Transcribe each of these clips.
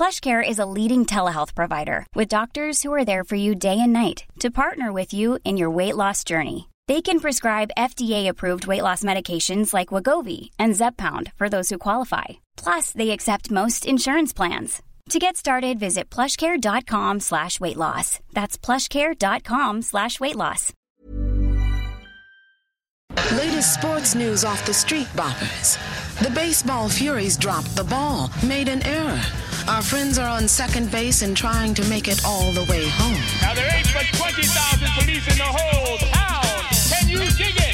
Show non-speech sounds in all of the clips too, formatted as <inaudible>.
PlushCare is a leading telehealth provider with doctors who are there for you day and night to partner with you in your weight loss journey. They can prescribe FDA-approved weight loss medications like Wegovy and Zepbound for those who qualify. Plus, they accept most insurance plans. To get started, visit plushcare.com slash weight loss. That's plushcare.com slash weight loss. Latest sports news off the street boppers. The baseball Furies dropped the ball, made an error. Our friends are on second base and trying to make it all the way home. Now there ain't but 20,000 police in the whole town. Can you dig it?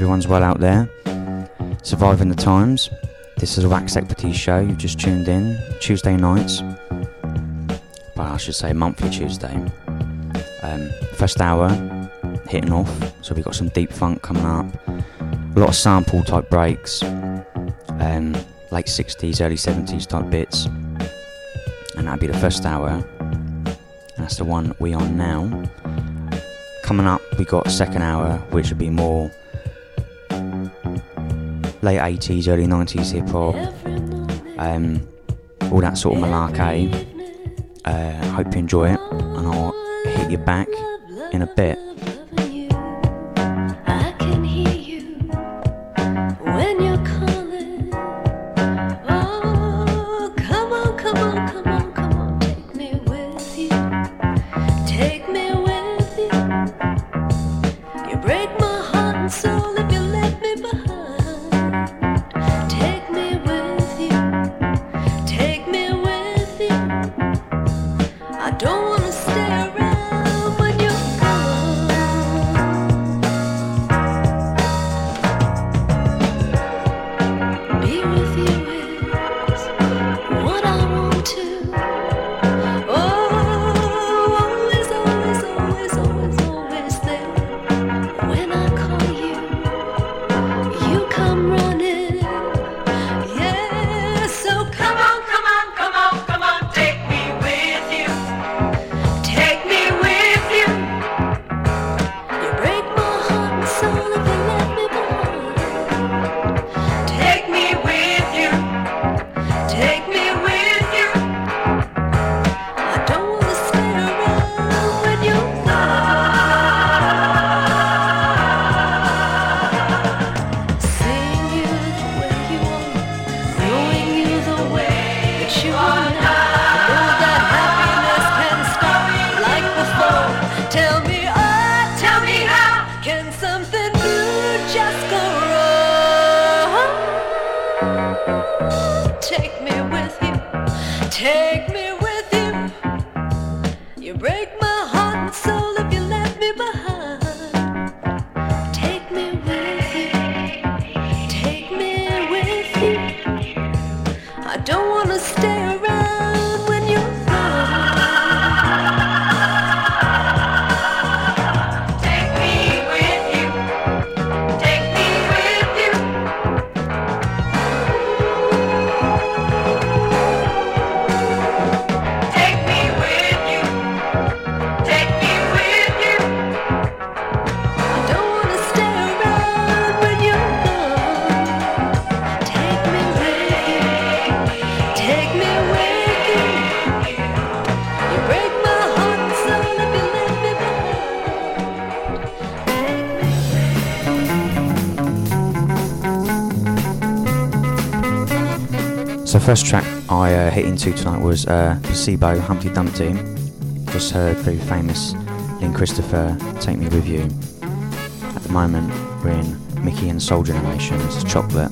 Everyone's well out there. Surviving the times. This is a Wax Equity show. You've just tuned in Tuesday nights. Well, I should say monthly Tuesday. Um, first hour hitting off. So we've got some deep funk coming up. A lot of sample type breaks. Um, late 60s, early 70s type bits. And that'd be the first hour. That's the one we on now. Coming up, we got second hour, which would be more late 80s, early 90s hip hop, um, all that sort of malarkey. Uh, hope you enjoy it, and I'll hit you back in a bit. So first track I uh, hit into tonight was uh, Placebo Humpty Dumpty. Just heard the famous Lynn Christopher Take Me With You. At the moment we're in Mickey and Soul Generations Chocolate.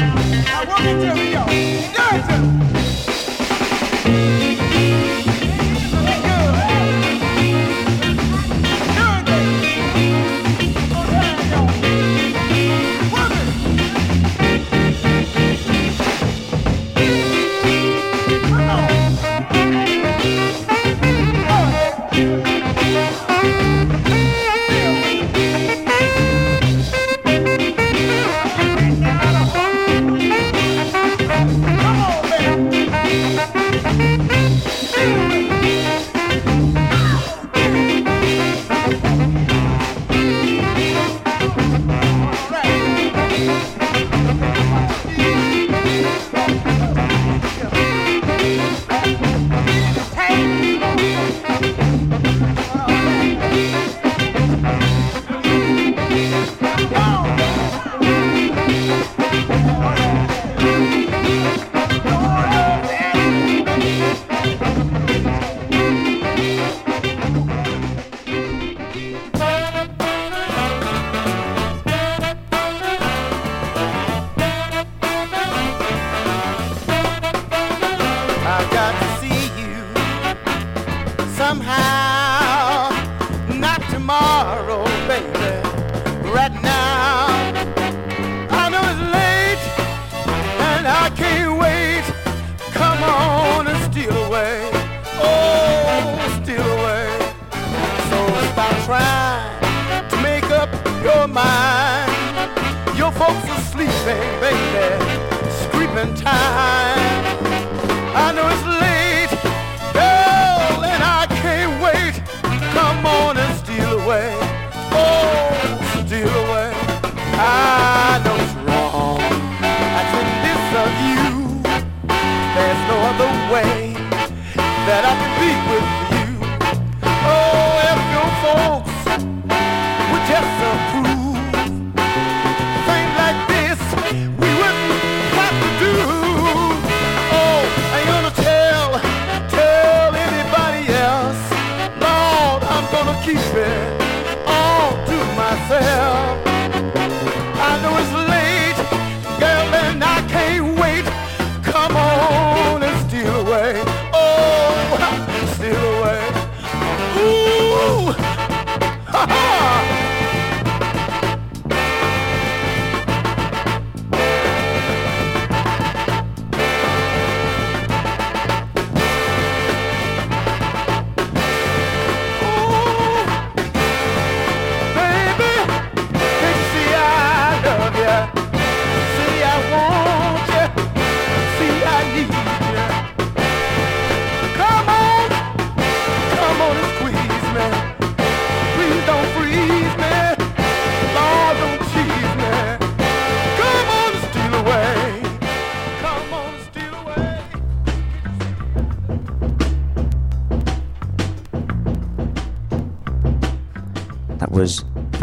I want it to be dirty.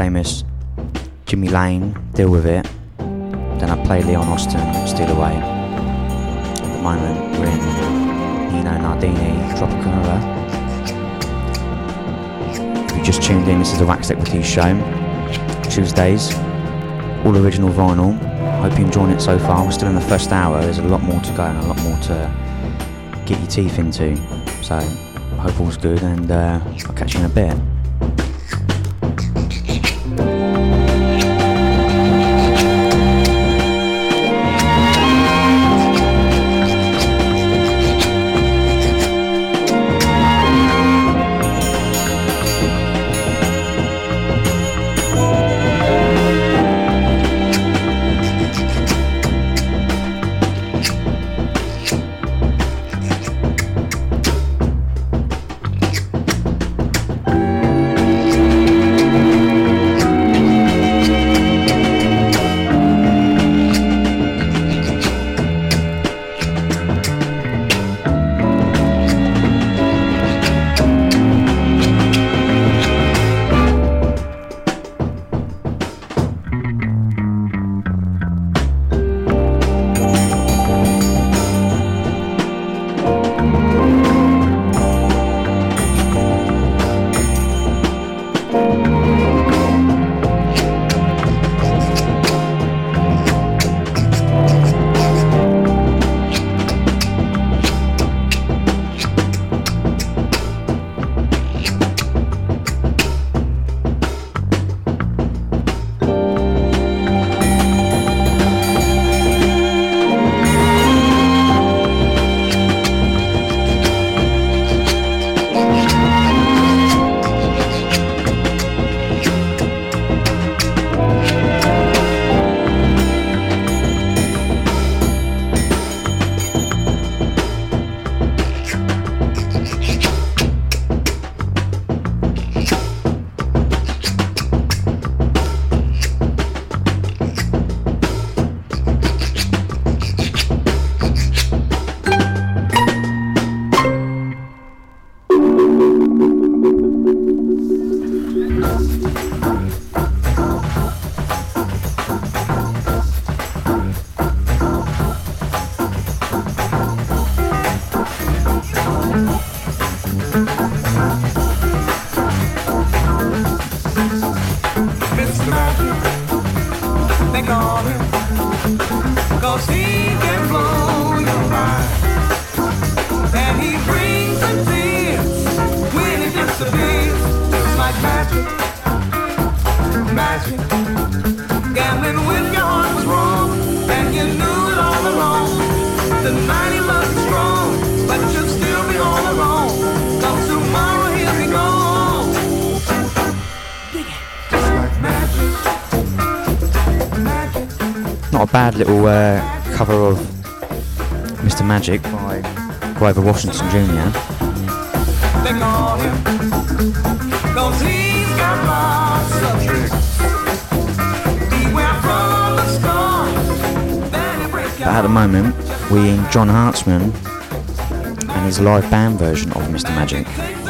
famous Jimmy Lane, Deal With It. Then I play Leon Austin, Steal Away. At the moment, we're in Nino Nardini, Tropicana. If you just tuned in, this is the Wax Equities show. Tuesdays, all original vinyl. Hope you're enjoying it so far. We're still in the first hour, there's a lot more to go and a lot more to get your teeth into. So, hope all's good, and uh, I'll catch you in a bit. John Hartzman and his live band version of Mr. Magic.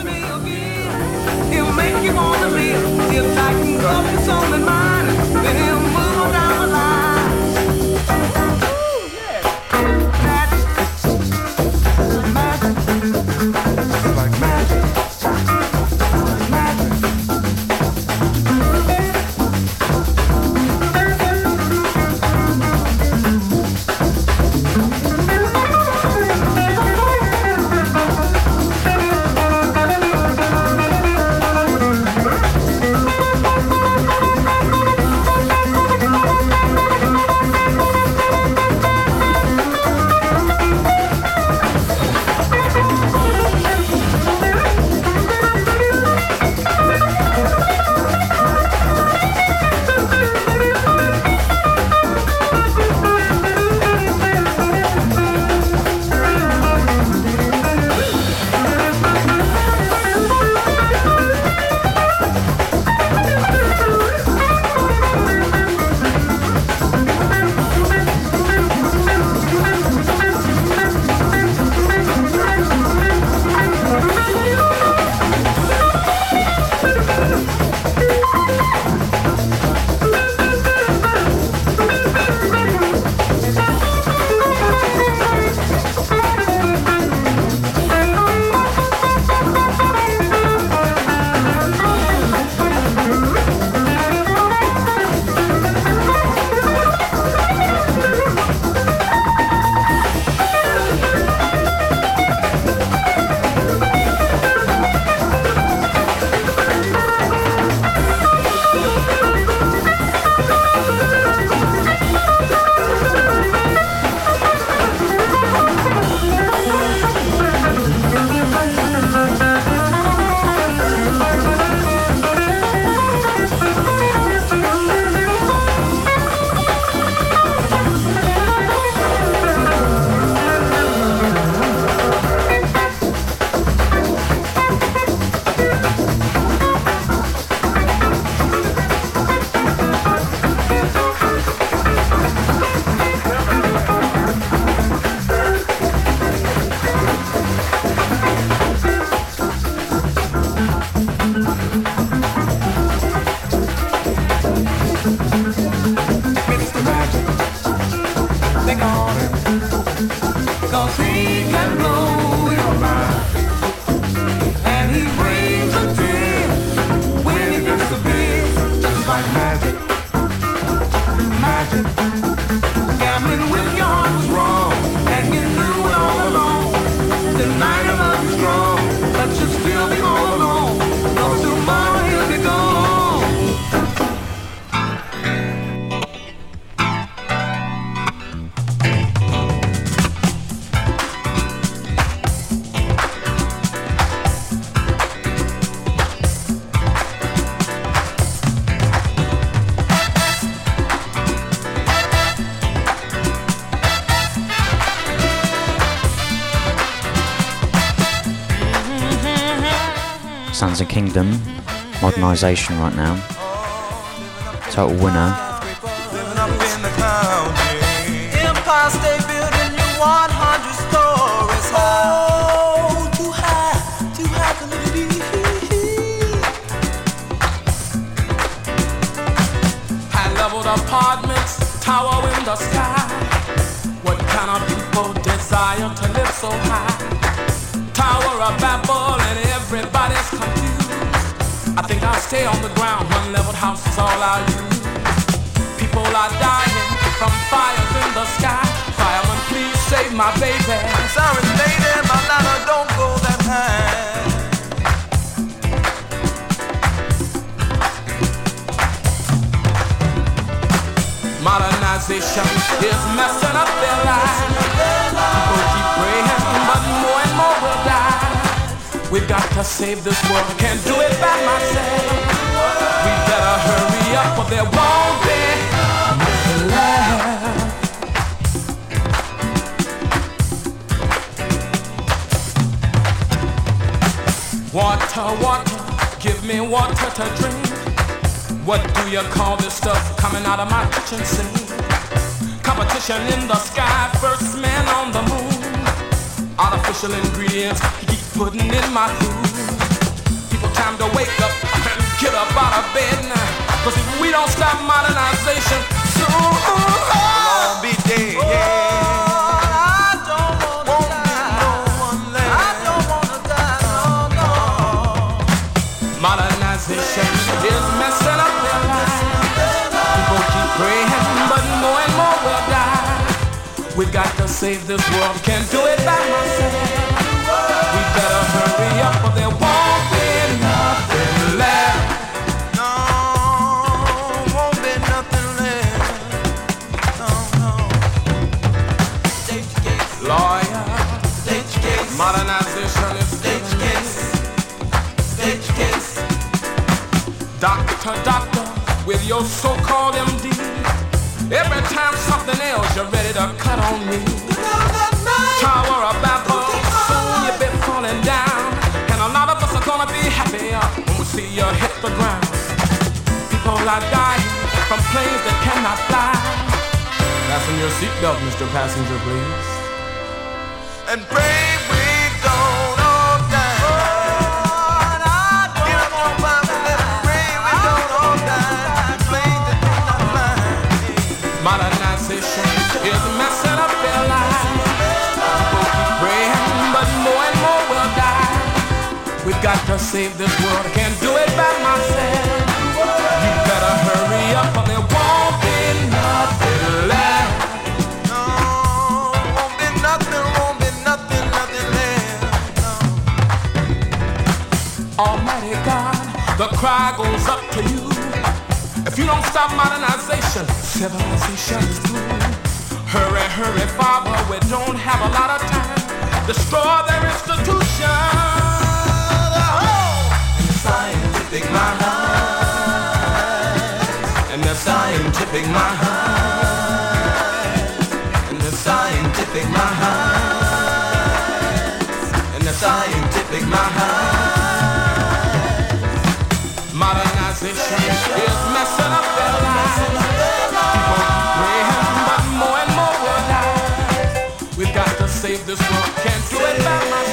Kingdom modernisation right now. Total winner. I think I'll stay on the ground. One leveled house is all I use. People are dying from fires in the sky. Fireman, please save my baby. Sorry, lady, my ladder don't go that high. Modernization is messing up their lives. We've got to save this world. Can't do it by myself. We better hurry up, or there won't be nothing left. Water, water, give me water to drink. What do you call this stuff coming out of my kitchen sink? Competition in the sky, first man on the moon. Artificial ingredients putting in my food. People time to wake up and get up out of bed now. Cause if we don't stop modernization, soon uh, I'll be dead, yeah. Modernization is messing up their lives. People keep praying, but more and more will die. We got to save this world, can't do it by myself. Doctor, doctor, with your so-called MD. Every time something else, you're ready to cut on me. Tower of Babel, soon you'll be falling down. And a lot of us are gonna be happy uh, when we see you hit the ground. People are dying from planes that cannot fly. Fasten your seatbelt, Mr. Passenger, please. And pray to save this world. I can't do it by myself. You better hurry up, or there won't be nothing left. No, won't be nothing, won't be nothing, nothing left. Almighty God, the cry goes up to you. If you don't stop modernization, civilization is through. Hurry, hurry, Father, we don't have a lot of time. Destroy their institution. Scientific mind. And the scientific mind. And the scientific mind. And the scientific mind. Modernization is messing up their lives. People. We've got to save this world. Can't do it by myself.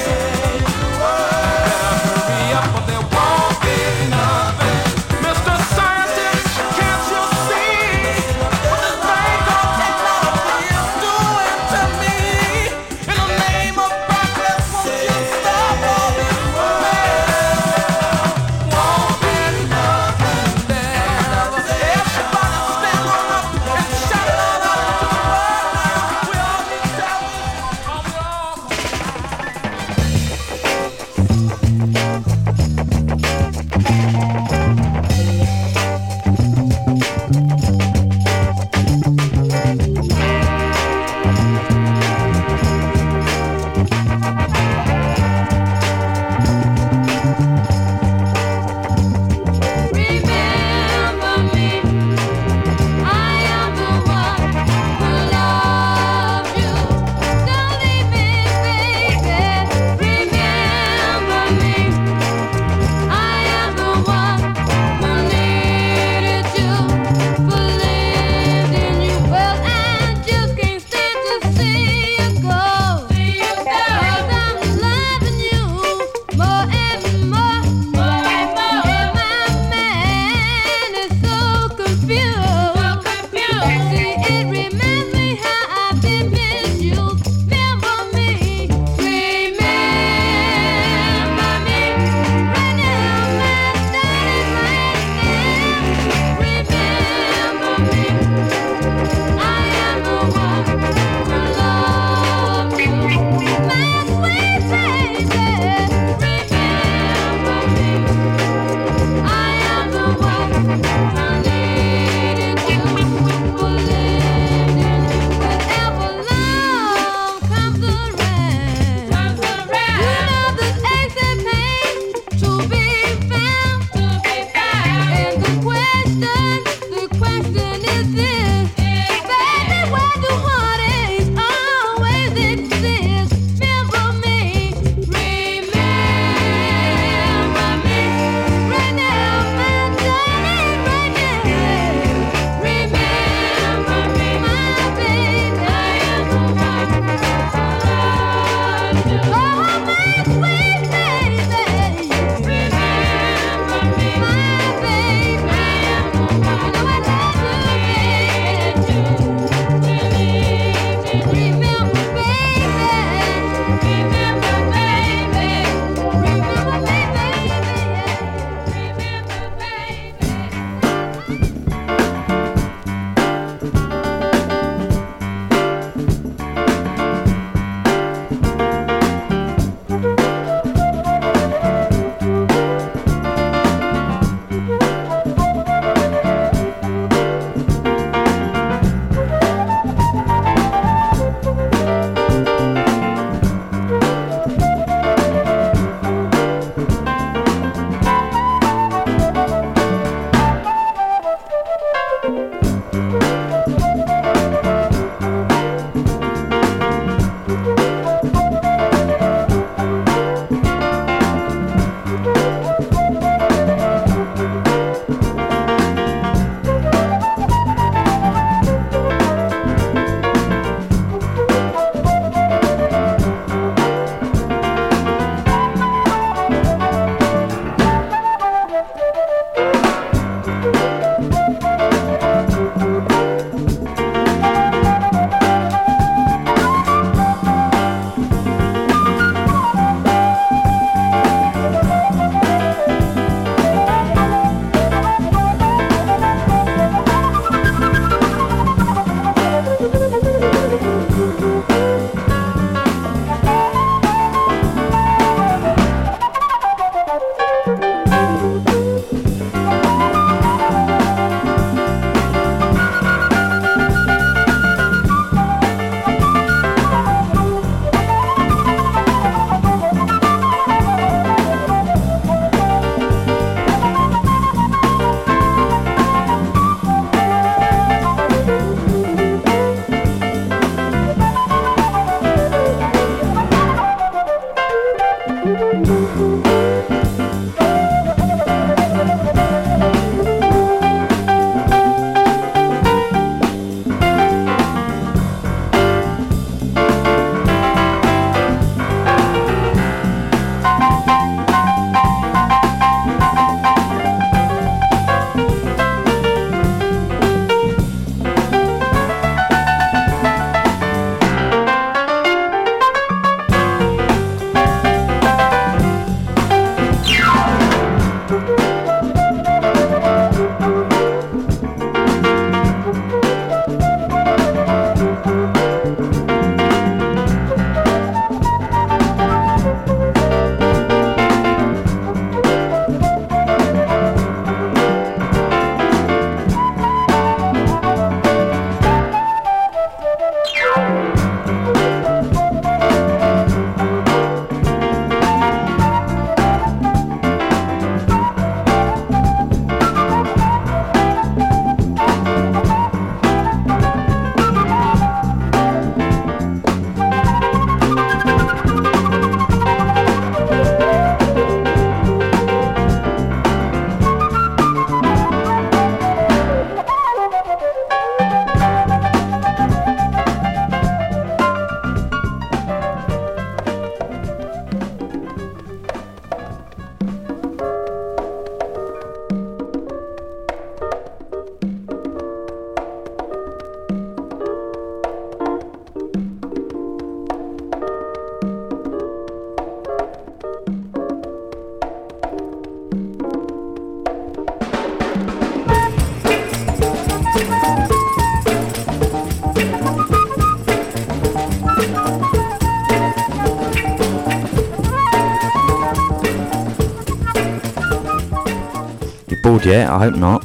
Yet? I hope not.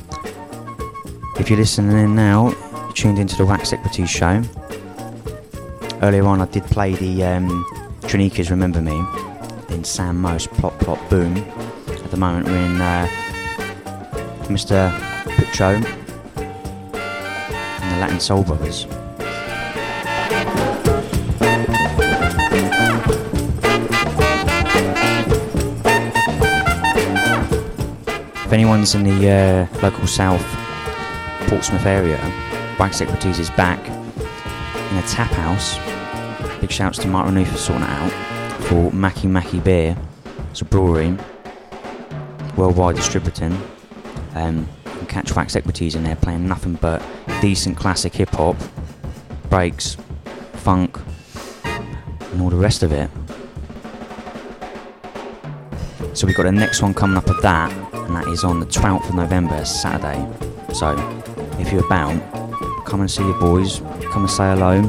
If you're listening in now, tuned into the Wax Equities show. Earlier on, I did play the um, Trinikas Remember Me, then Sam Most Plop Plop Boom. At the moment, we're in uh, Mr. Pucho and the Latin Soul Brothers. Anyone's in the uh, local South Portsmouth area, Wax Equities is back in a tap house. Big shouts to Mark Renew for sorting it out for Mackie Mackie Beer. It's a brewery, worldwide distributing. Um, catch Wax Equities in there playing nothing but decent classic hip hop, breaks, funk, and all the rest of it. So we've got the next one coming up of that is on the 12th of November, Saturday. So if you're about, come and see your boys, come and say hello.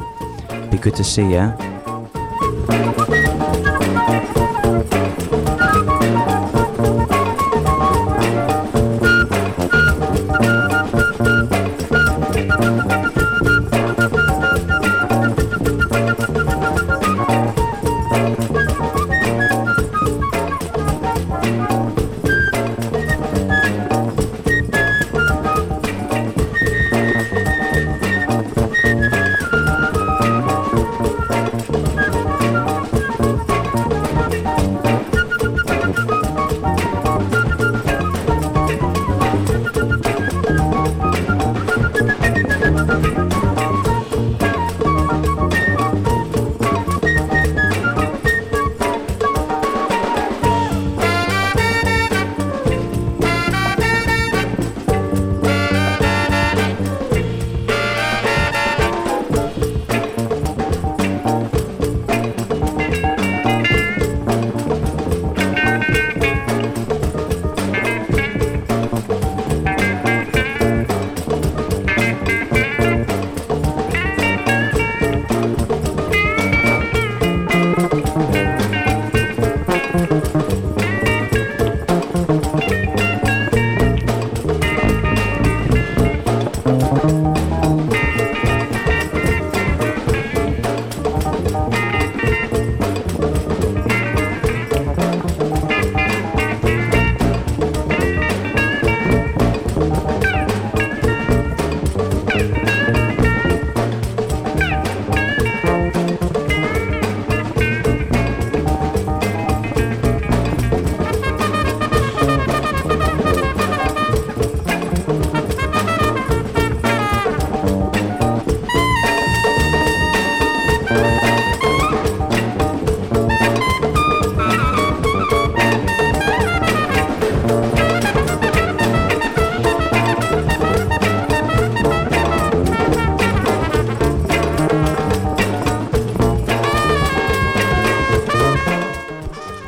Be good to see you.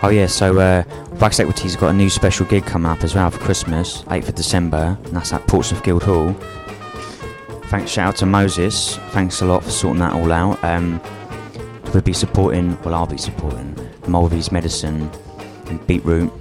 Oh yeah, so uh, Wax Equities got a new special gig coming up as well for Christmas, 8th of December, and that's at Portsmouth Guild Hall. Thanks, shout out to Moses. Thanks a lot for sorting that all out. Um, we'll be supporting, well, I'll be supporting Mulvey's Medicine and Beetroot.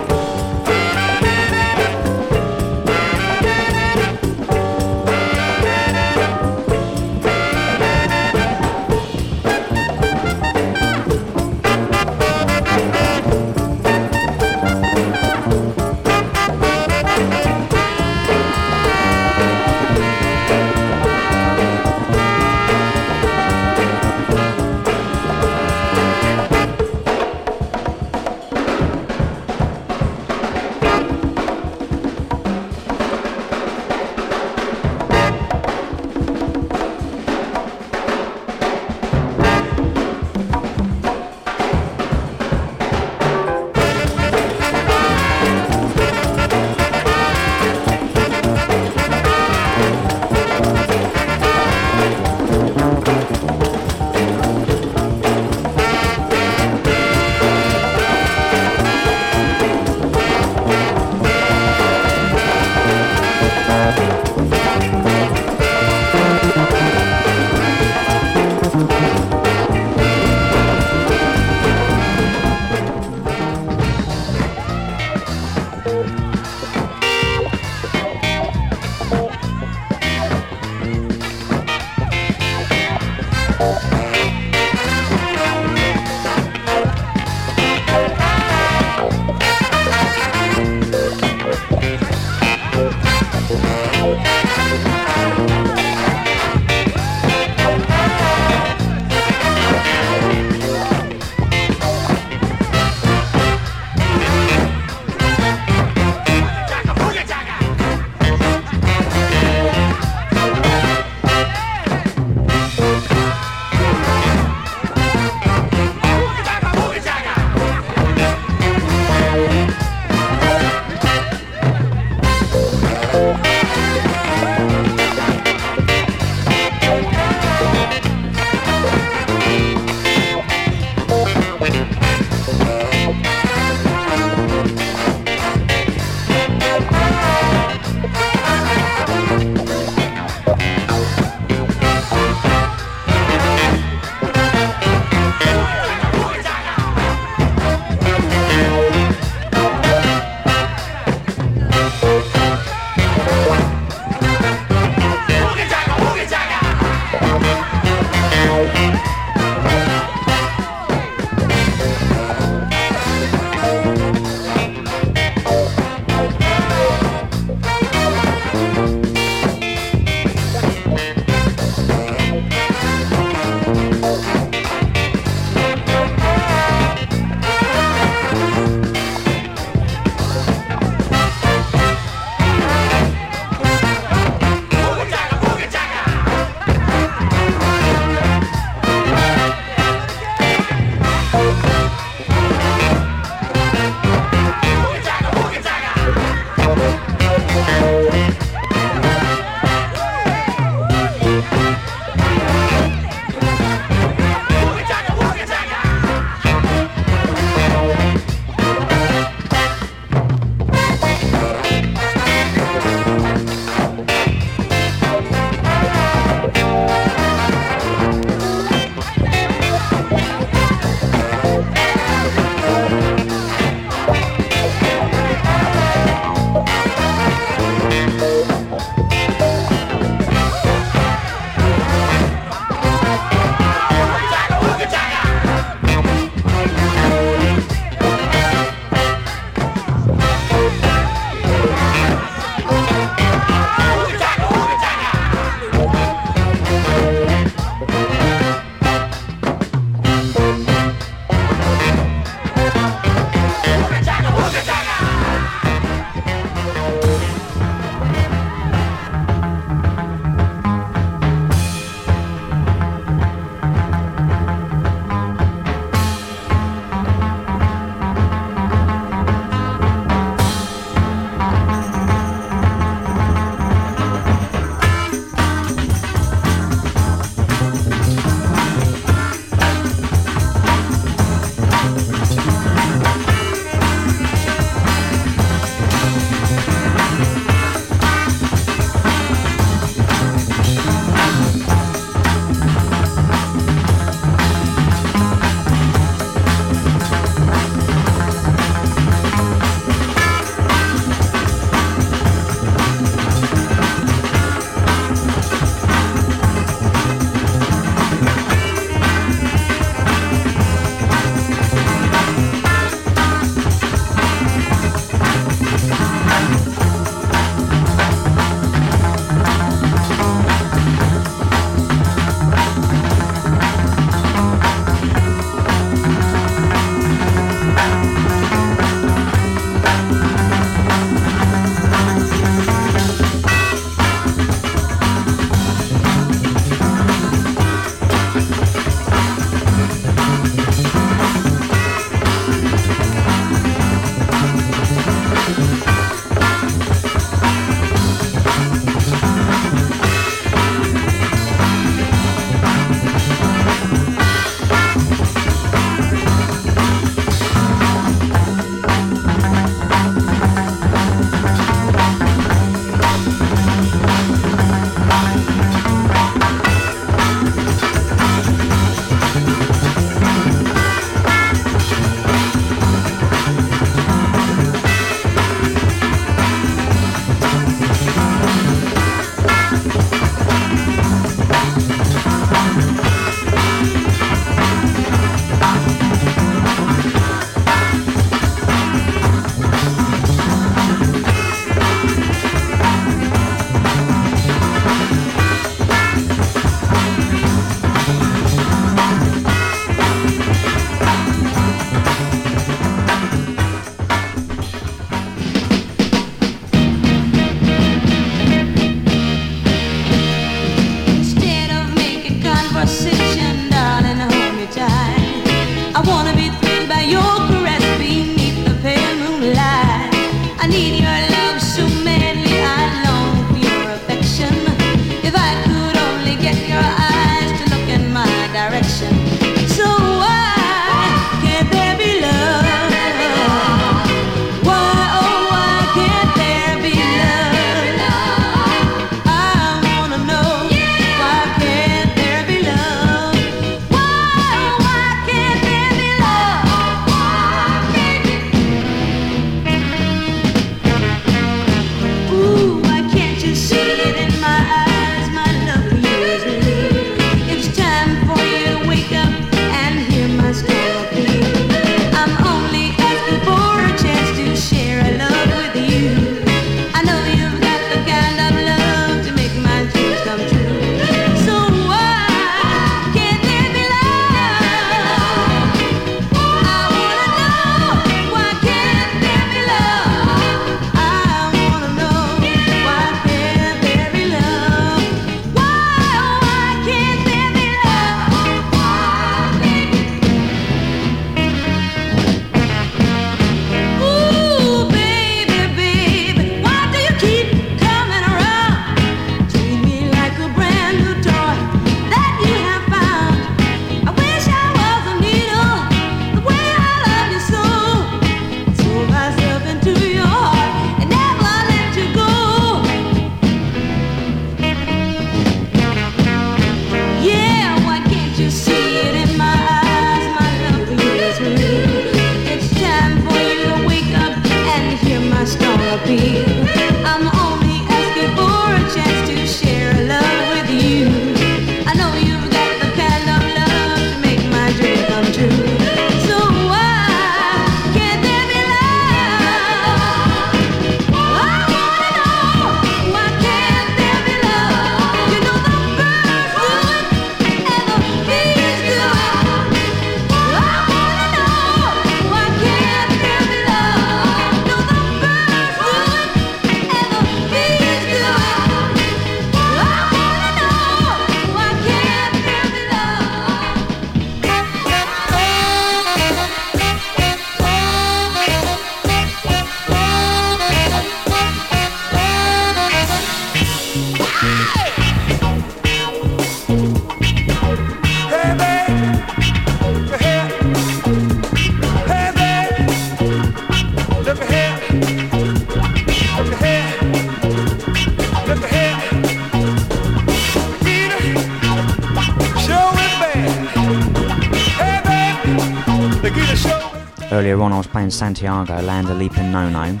Playing Santiago, Land a Leaping No No.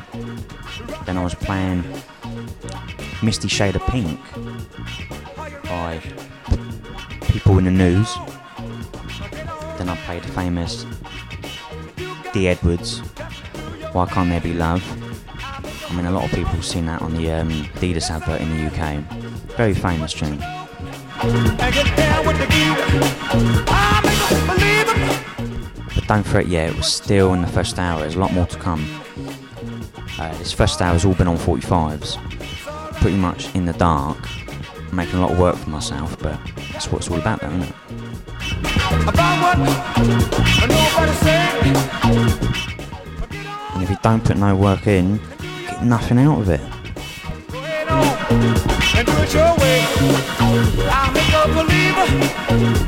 Then I was playing Misty Shade of Pink by People in the News. Then I played famous Dee Edwards, Why Can't There Be Love? I mean, a lot of people have seen that on the um, Adidas advert in the UK. Very famous tune. Don't fret yet, was still in the first hour, there's a lot more to come. Uh, this first hour's all been on 45s, pretty much in the dark, I'm making a lot of work for myself, but that's what it's all about, though, isn't it? And if you don't put no work in, get nothing out of it. And do it your way. Make a believer.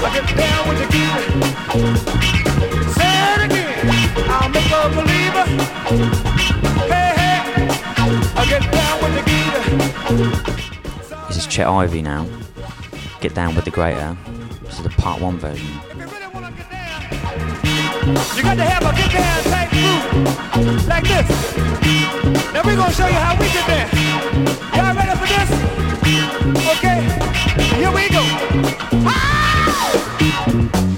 Look out, I get down with the gear. Say it again. I'll a believer. Hey, hey, I get down with the gear. This is Chet Ivey now. Get down with the greater. This is the part one version. You got to have a get down type move like this. Now we're gonna show you how we get down. Y'all ready for this? Okay, here we go. Ah! It's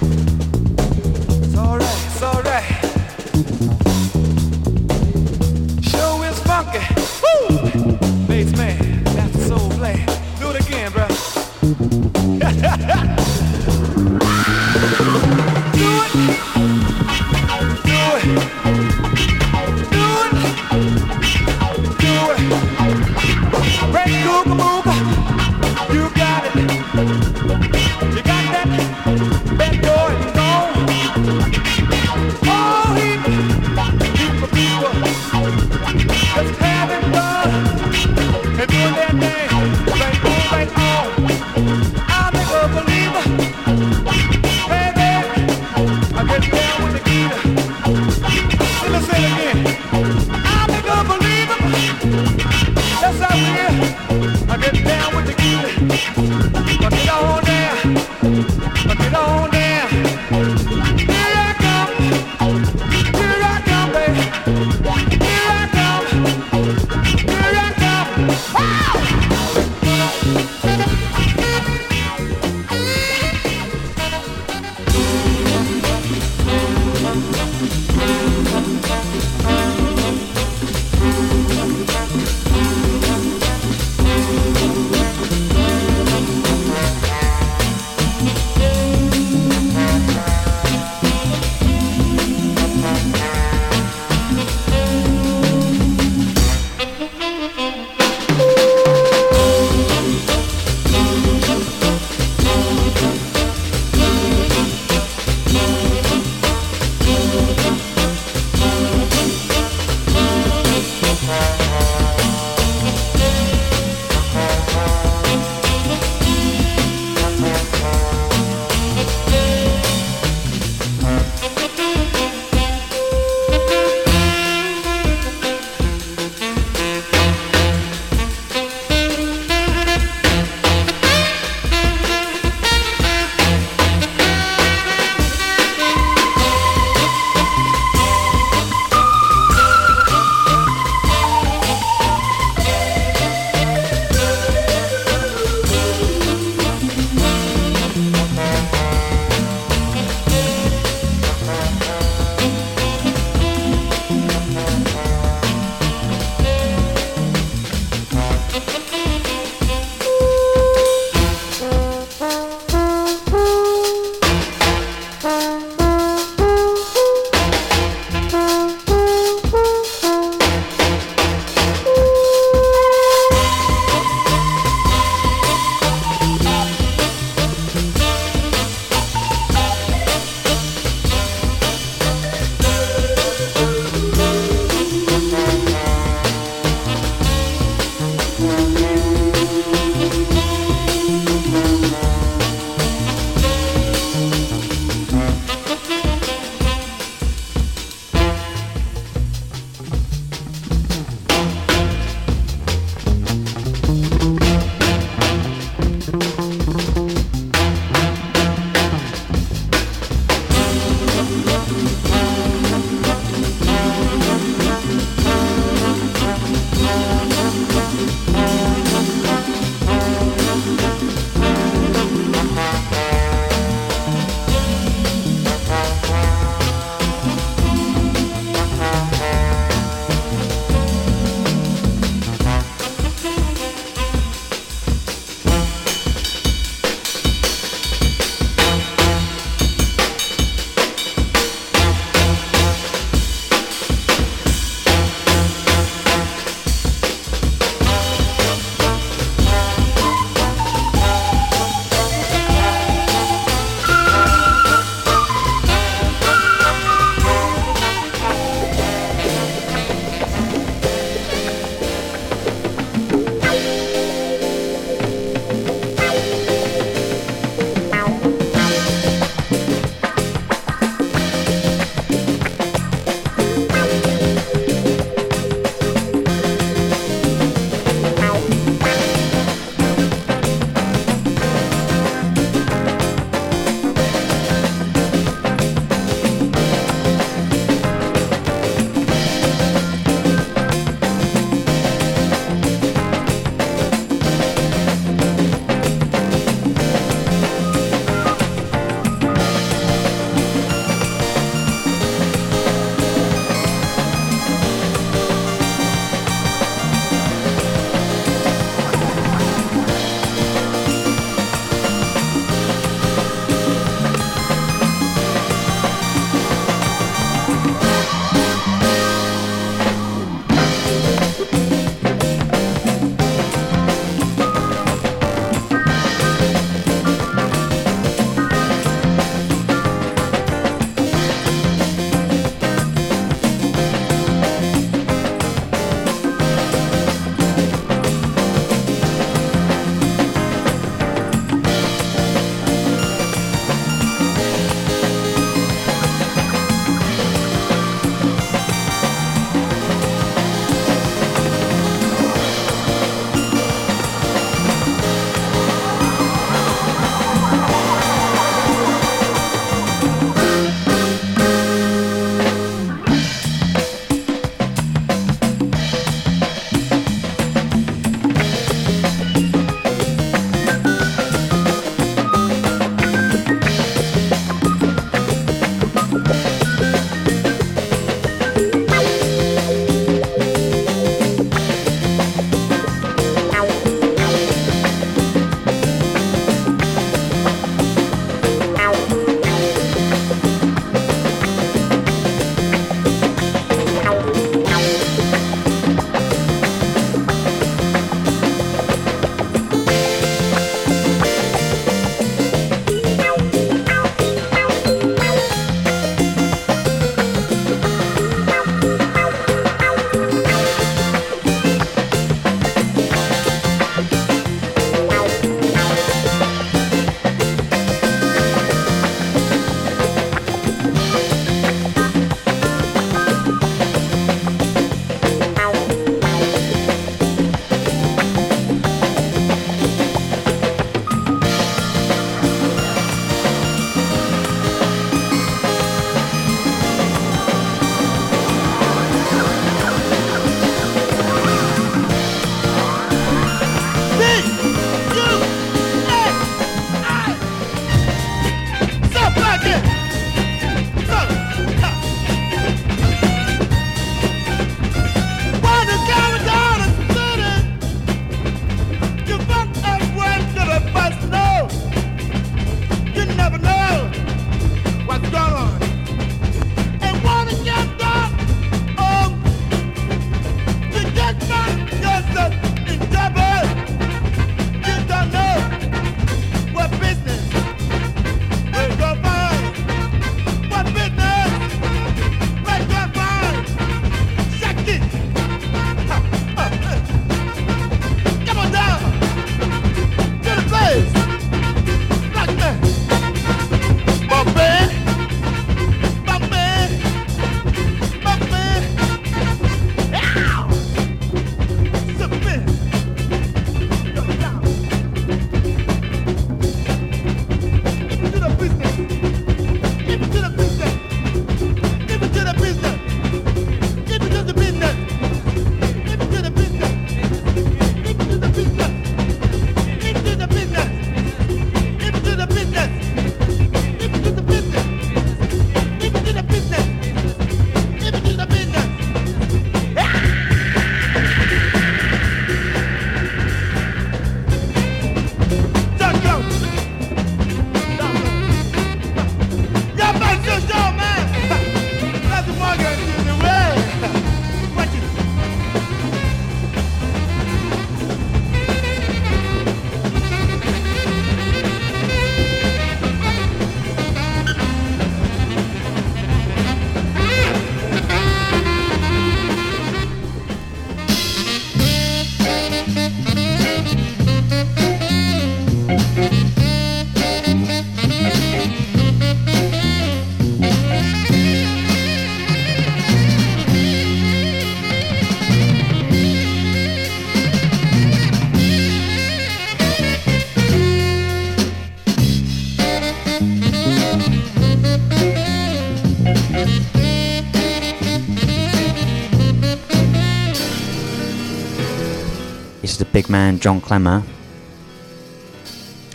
big man John Klemmer,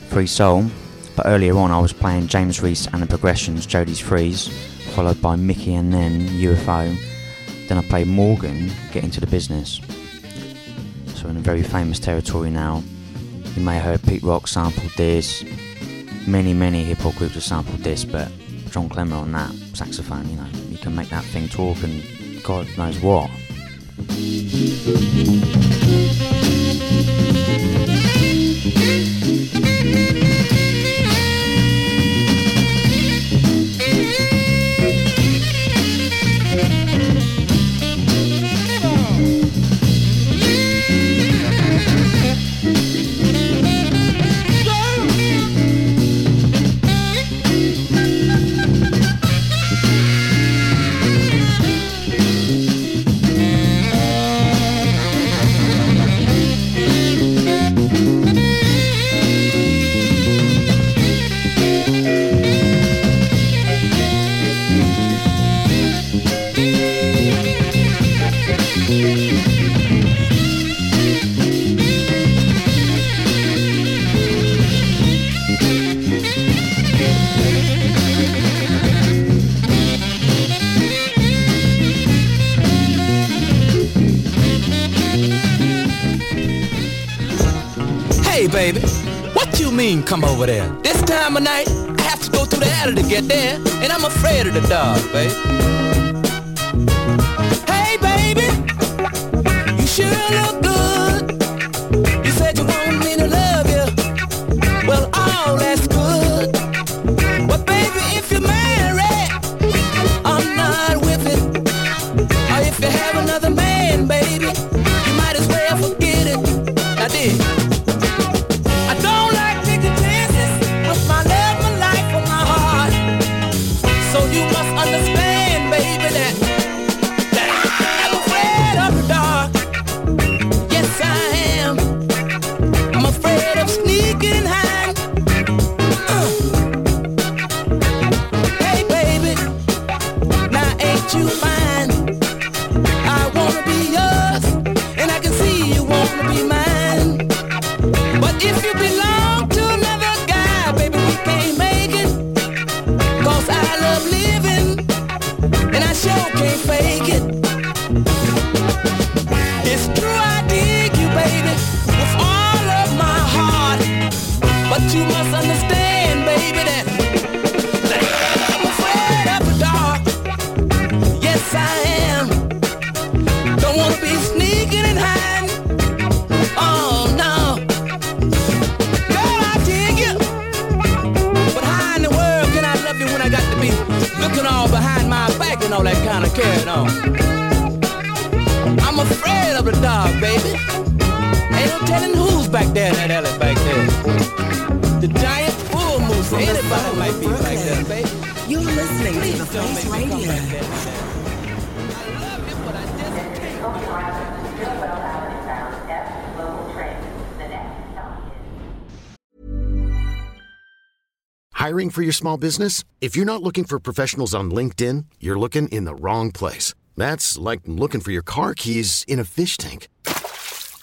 Free Soul. But earlier on, I was playing James Reese and the Progressions, Jody's Freeze, followed by Mickey and then UFO. Then I played Morgan, Get Into the Business. So in a very famous territory now. You may have heard Pete Rock sampled this. Many, many hip hop groups have sampled this, but John Klemmer on that saxophone, you know, you can make that thing talk and God knows what. I'm telling who's back there in that alley back there. The giant bull moose. Anybody might be back there, baby. You're listening to Please the don't Face make me come Radio. back there. Hiring for your small business? If you're not looking for professionals on LinkedIn, you're looking in the wrong place. That's like looking for your car keys in a fish tank.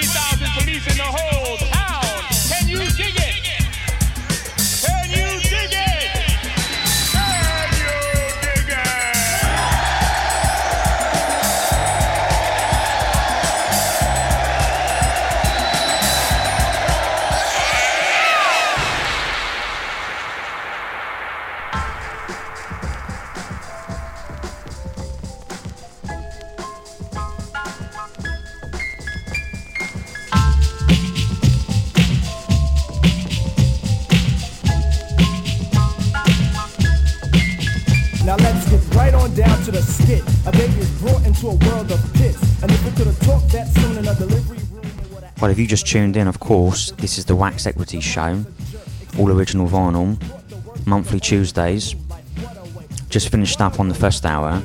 50,000 police in the holes. Skit. A baby is brought into a world of pits. And if could have talked that soon in a delivery room, Well, if you just tuned in, of course, this is the Wax Equity Show, all original vinyl, monthly Tuesdays. Just finished up on the first hour.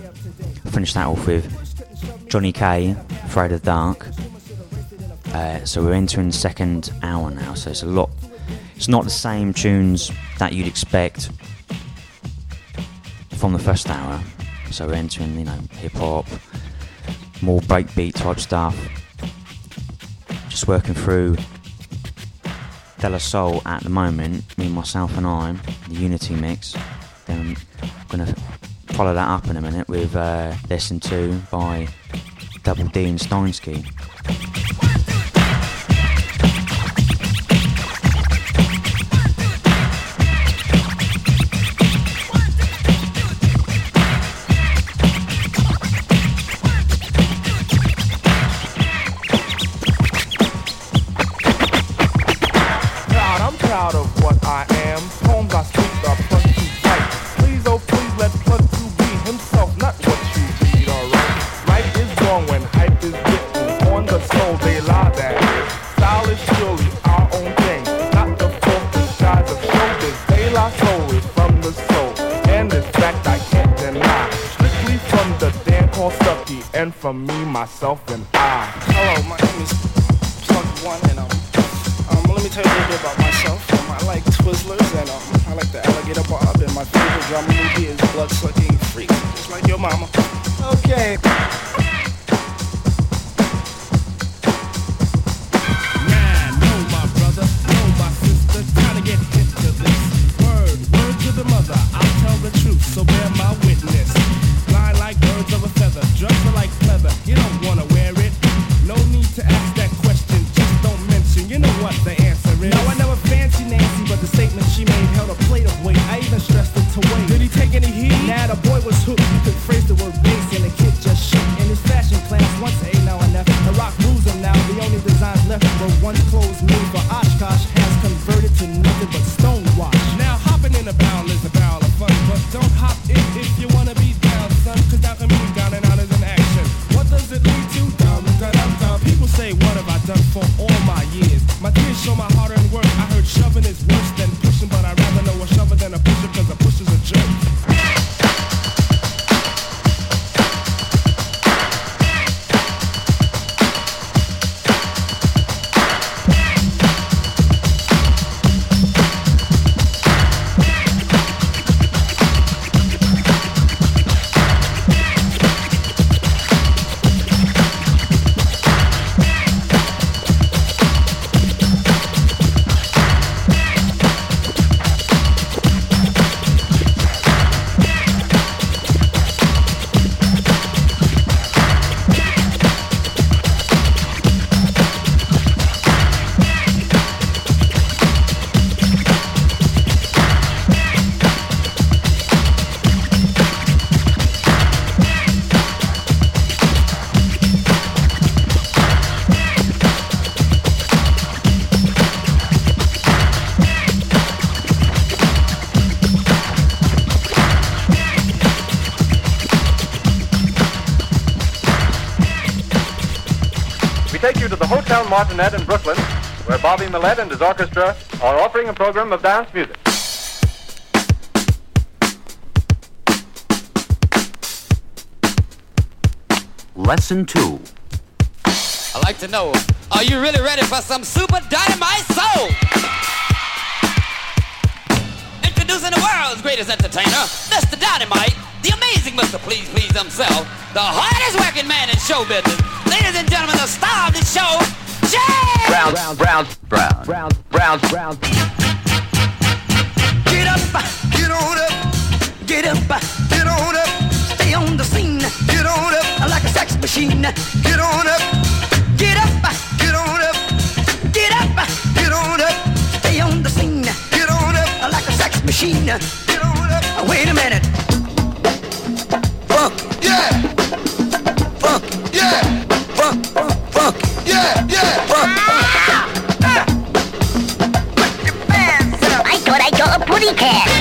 Finished that off with Johnny K, Afraid of the Dark. Uh, so we're entering the second hour now, so it's a lot. It's not the same tunes that you'd expect from the first hour. So we're entering, you know, hip hop, more breakbeat type stuff. Just working through De La Soul at the moment, me, myself, and I, the Unity mix. Then I'm gonna follow that up in a minute with uh, Lesson 2 by Double D and Steinsky. And from me, myself, and I. Hello, my name is Plug One, and um, um, let me tell you a little bit about myself. Um, I like Twizzlers, and um, I like the Alligator Bob, and my favorite drama movie is Blood Sucking Freak, just like your mama. Okay. Hotel Martinet in Brooklyn, where Bobby Millett and his orchestra are offering a program of dance music. Lesson 2. I'd like to know, are you really ready for some super dynamite soul? Introducing the world's greatest entertainer, Mr. Dynamite, the amazing Mr. Please Please himself, the hardest working man in show business. Ladies and gentlemen, the star of the show, Brown, brown, brown, brown, brown, brown. Get up, get on up, get up, get on up, stay on the scene, get on up like a sex machine, get on up, get up, get on up, get up, get on up, stay on the scene, get on up like a sex machine, get on up. Wait a minute, Putty cat.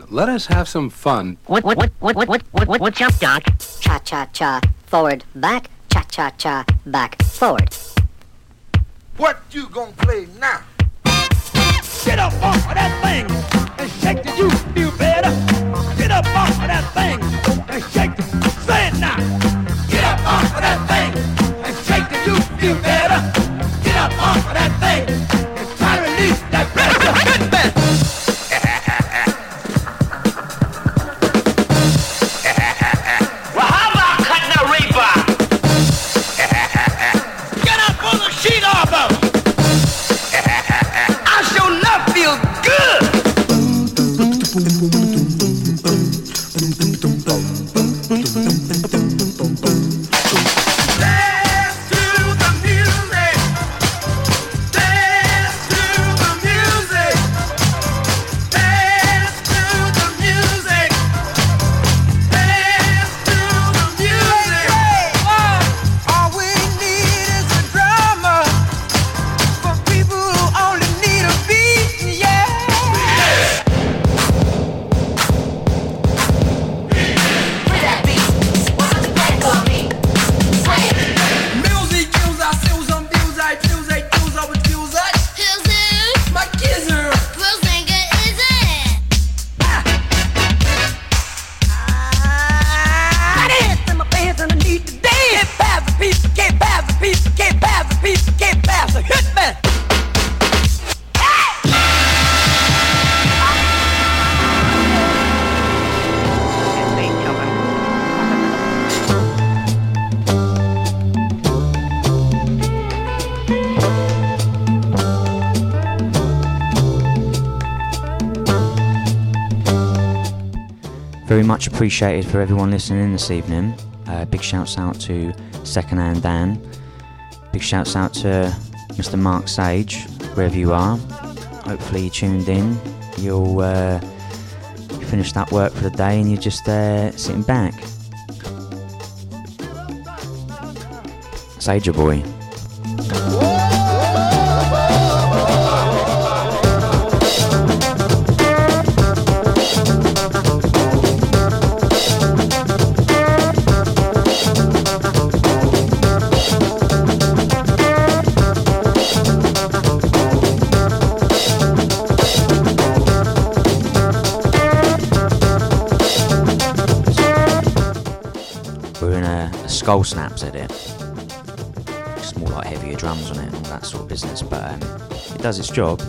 Now let us have some fun. What, what, what, what, what, what, what, what, what's up, Doc? Cha cha cha, forward, back, cha cha cha, back, forward. What you gonna play now? Get up off of that thing and shake it. You feel better. Get up off of that thing and shake it. Say it now. Get up off of that thing much appreciated for everyone listening in this evening. Uh, big shouts out to Secondhand Dan. Big shouts out to Mr. Mark Sage, wherever you are. Hopefully you tuned in. You'll uh, you finished that work for the day and you're just uh, sitting back. Sage your boy. Skull snaps at it. It's more like heavier drums on it and all that sort of business, but um, it does its job.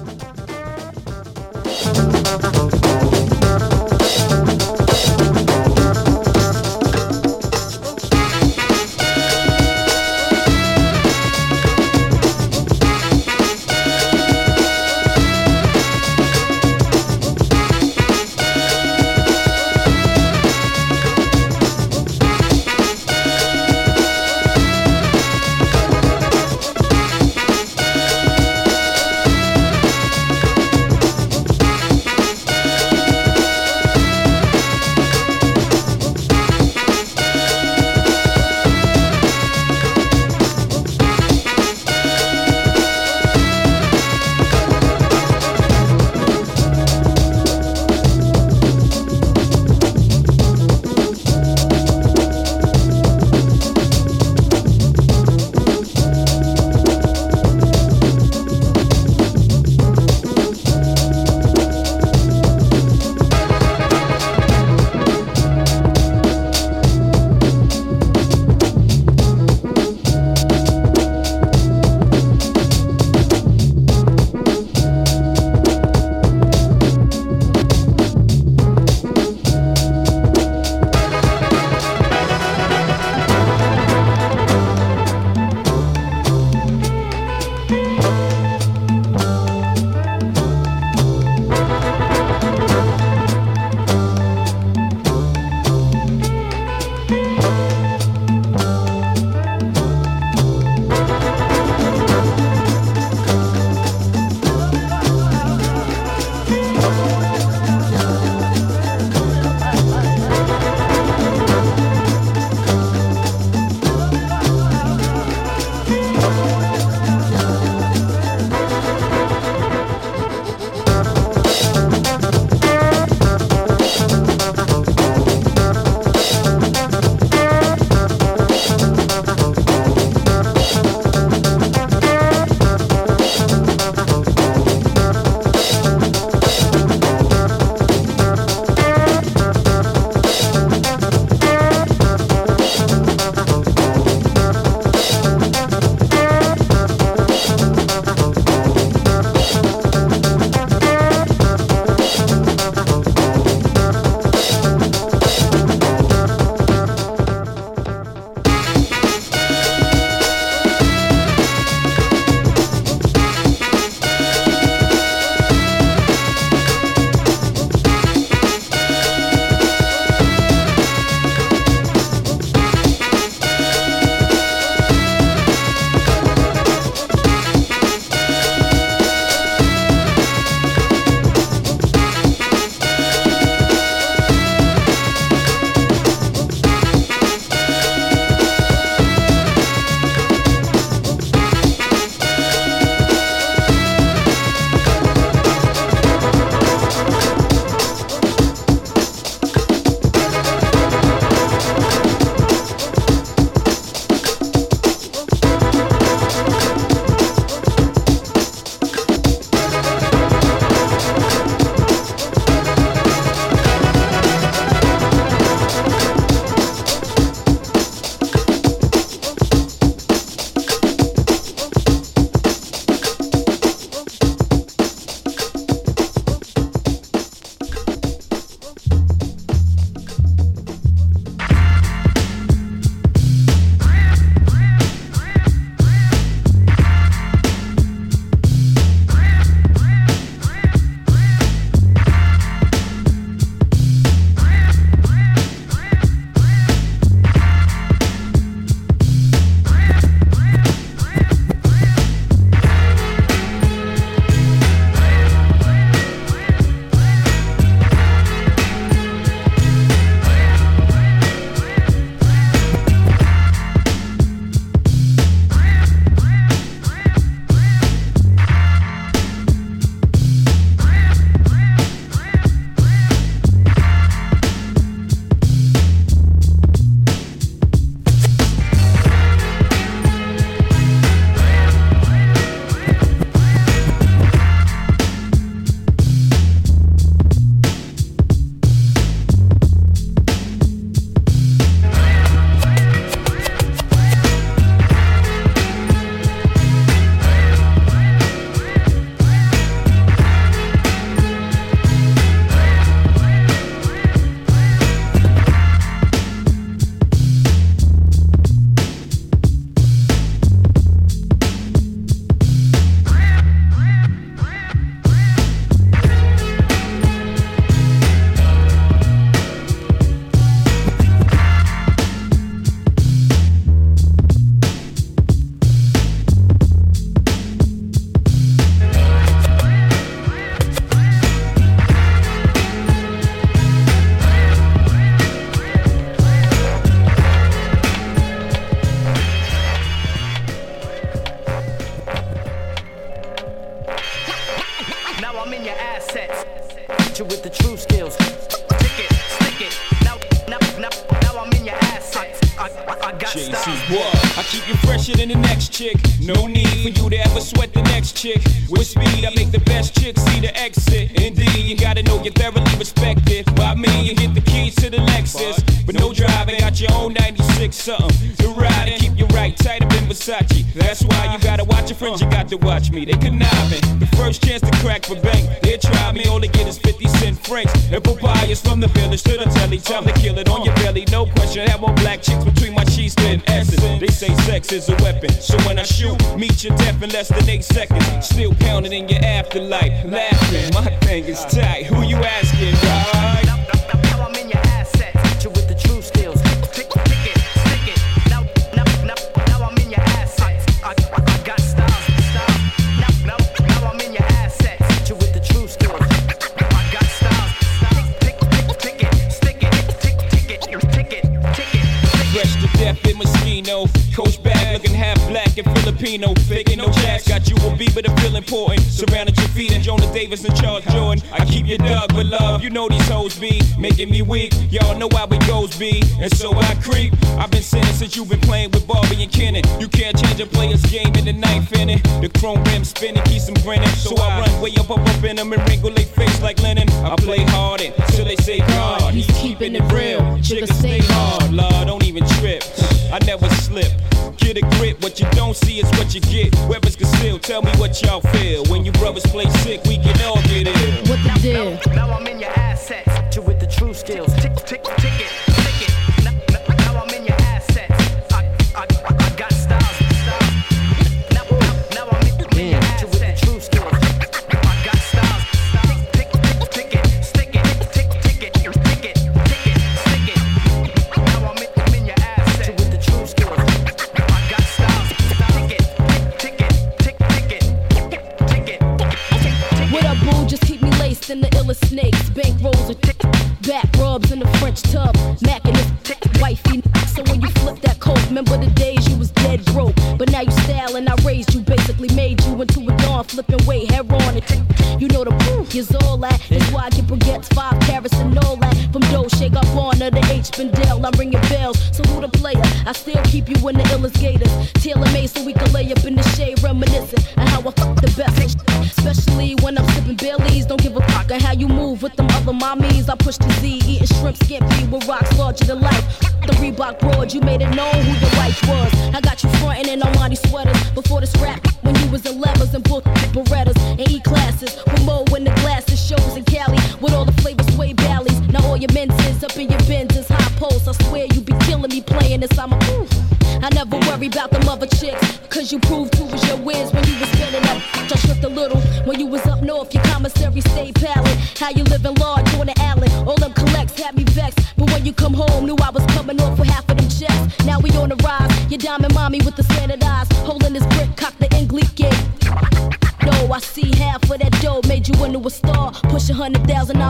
hundred thousand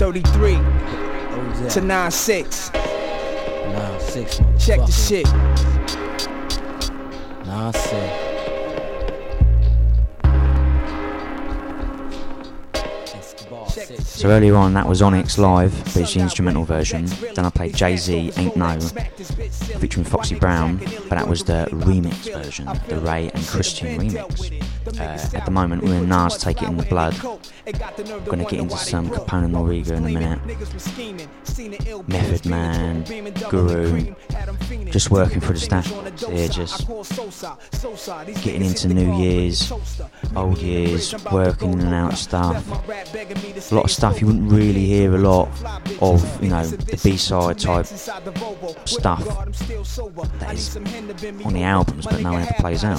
33 oh, to 96. 96. Check the shit. 96. So earlier on, that was Onyx live, but it's the instrumental version. Then I played Jay Z Ain't No, featuring Foxy Brown, but that was the remix version, the Ray and Christian remix. Uh, at the moment, we're in Nas Take It in the Blood, Gonna get into some Capone and Noreaga in a minute. Method Man, Guru, just working for the staff here, just getting into New Year's, old years, working in and out stuff. A lot of stuff you wouldn't really hear a lot of, you know, the B-side type stuff that is on the albums, but no one ever plays out.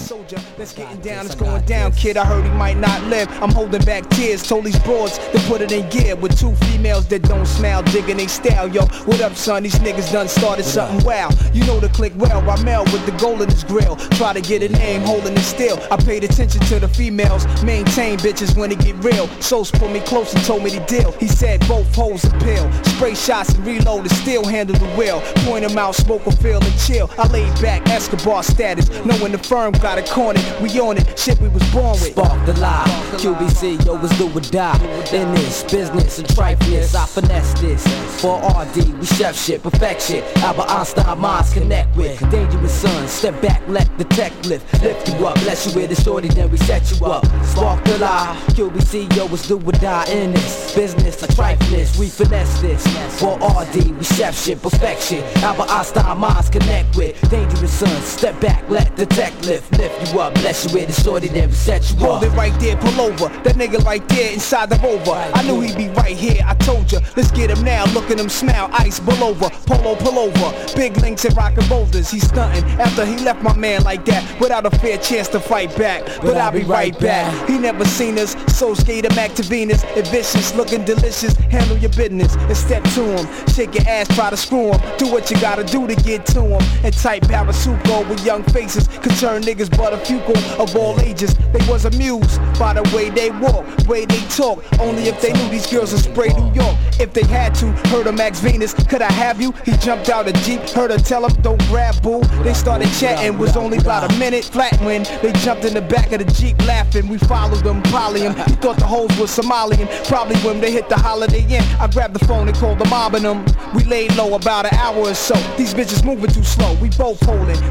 Let's get down, it's going down, kid. I heard he might not live. I'm holding back tears. Told these broads to put it in gear with two females that don't smile, digging they style. Yo, what up, son? These niggas done started something wow. You know the click well. Ramel with the gold in his grill. Try to get a name, holding it still. I paid attention to the females, maintain bitches when it get real. Sos pulled me close and told me the deal. He said both holes appeal. Spray shots and reload and still handle the wheel. Point 'em out, smoke a feel and chill. I laid back, Escobar status. Knowing the firm got a corner, we on it. Shit we was born with. Spark the lie. QBC, yo, was do or die. In this business and trifleness, I finesse this. For RD, we chef shit, perfection. Albert Einstein minds connect with. Dangerous son, step back, let the tech lift. Lift you up, bless you with a shorty, then we set you up. Spark the lie. QBC, yo, was do or die. In this business and trifleness, we finesse this. For RD, we chef shit, perfection. Albert Einstein minds connect with. Dangerous son, step back, let the tech lift. Lift you up, bless you with a shorty, we set you up. Hold it right there, pull over. That nigga right there inside the rover. I knew he'd be right here, I told ya. Let's get him now, look at him smile. Ice, pull over, polo, pull over. Big links and rockin' boulders. He's stunting after he left my man like that without a fair chance to fight back. But I'll be right back. He never seen us, so skate him back to Venus. And vicious, looking delicious. Handle your business and step to him. Shake your ass, try to screw him. Do what you gotta do to get to him. And type parasuco with young faces. Could turn niggas but a few of all ages. They was amused by the way they walk, way they talk. Only if they knew these girls would spray New York. If they had to, heard of Max Venus, could I have you? He jumped out a Jeep, heard her tell him, don't grab boo. They started chatting, was only about a minute flat when they jumped in the back of the Jeep laughing. We followed them, poly him. He thought the hoes was Somalian. Probably when they hit the Holiday Inn, I grabbed the phone and called the mob and them. We laid low about an hour or so. These bitches moving too slow, we both.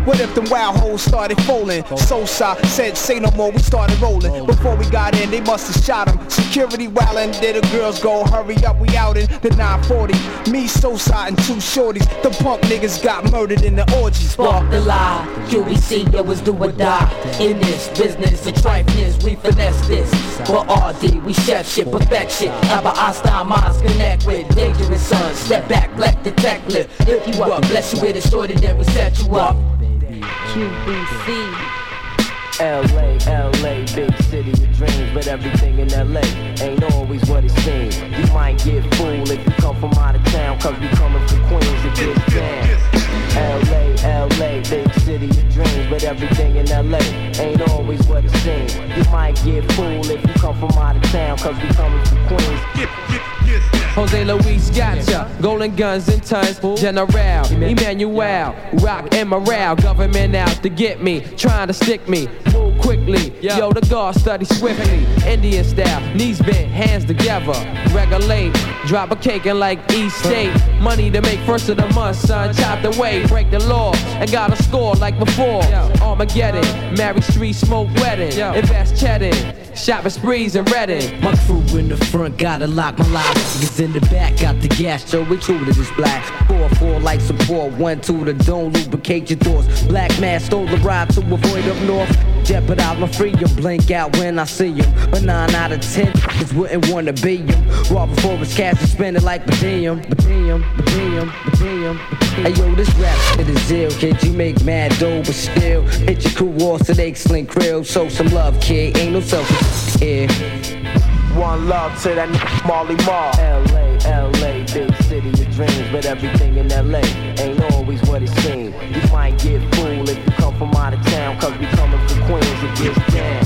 What if them wild hoes started folding? So said say no more, we started rolling. Before we got in, they must have shot him. Security wildin', did the girls go, hurry up, we out in the 940. Me, Sosa, and two shorties. The punk niggas got murdered in the orgies. Spark the lie. QBC, yo, was do or die. In this business and trifleness, we finesse this. For RD, we chef shit, perfection. Albert Einstein minds connect with dangerous sons. Step back, the tech lift. Lift you up, bless you with a shorty, then we set you up. QBC. LA, LA, big city of dreams, but everything in LA ain't always what it seems. You might get fooled if you come from out of town, cause we coming from Queens, it gets down. LA, LA, big city of dreams, but everything in LA ain't always what it seems. You might get fooled if you come from out of town, cause we coming from Queens. Jose Luis gotcha, golden guns and tons, General, Emmanuel, rock and morale, government out to get me, trying to stick me, move quickly, yo the guard study swiftly, Indian style, knees bent, hands together, regulate, drop a cake and like East State, money to make first of the month, son, chopped away, break the law, and got a score like before, Armageddon, Mary Street smoke wedding, invest cheddar, shopping sprees and Redding. My crew in the front gotta lock my lock. Niggas in the back got the gas, so we two to this black. Four, four light support, one, two to don't lubricate your doors. Black man stole the ride to avoid up north. Jeopardize my freedom, blink out when I see him. But nine out of ten niggas wouldn't wanna be him. Raw before his cash and spend it like per diem, per diem. Hey yo, this rap shit is ill, kid. You make mad dough, but still hit your crew off to the excellent krill. Show some love, kid. Ain't no selfish here. One love to that n- Marley Marl. LA, LA, big city of dreams, but everything in LA ain't always what it seems. You might get fooled if you come from out of town, cause we coming from Queens, it gets down.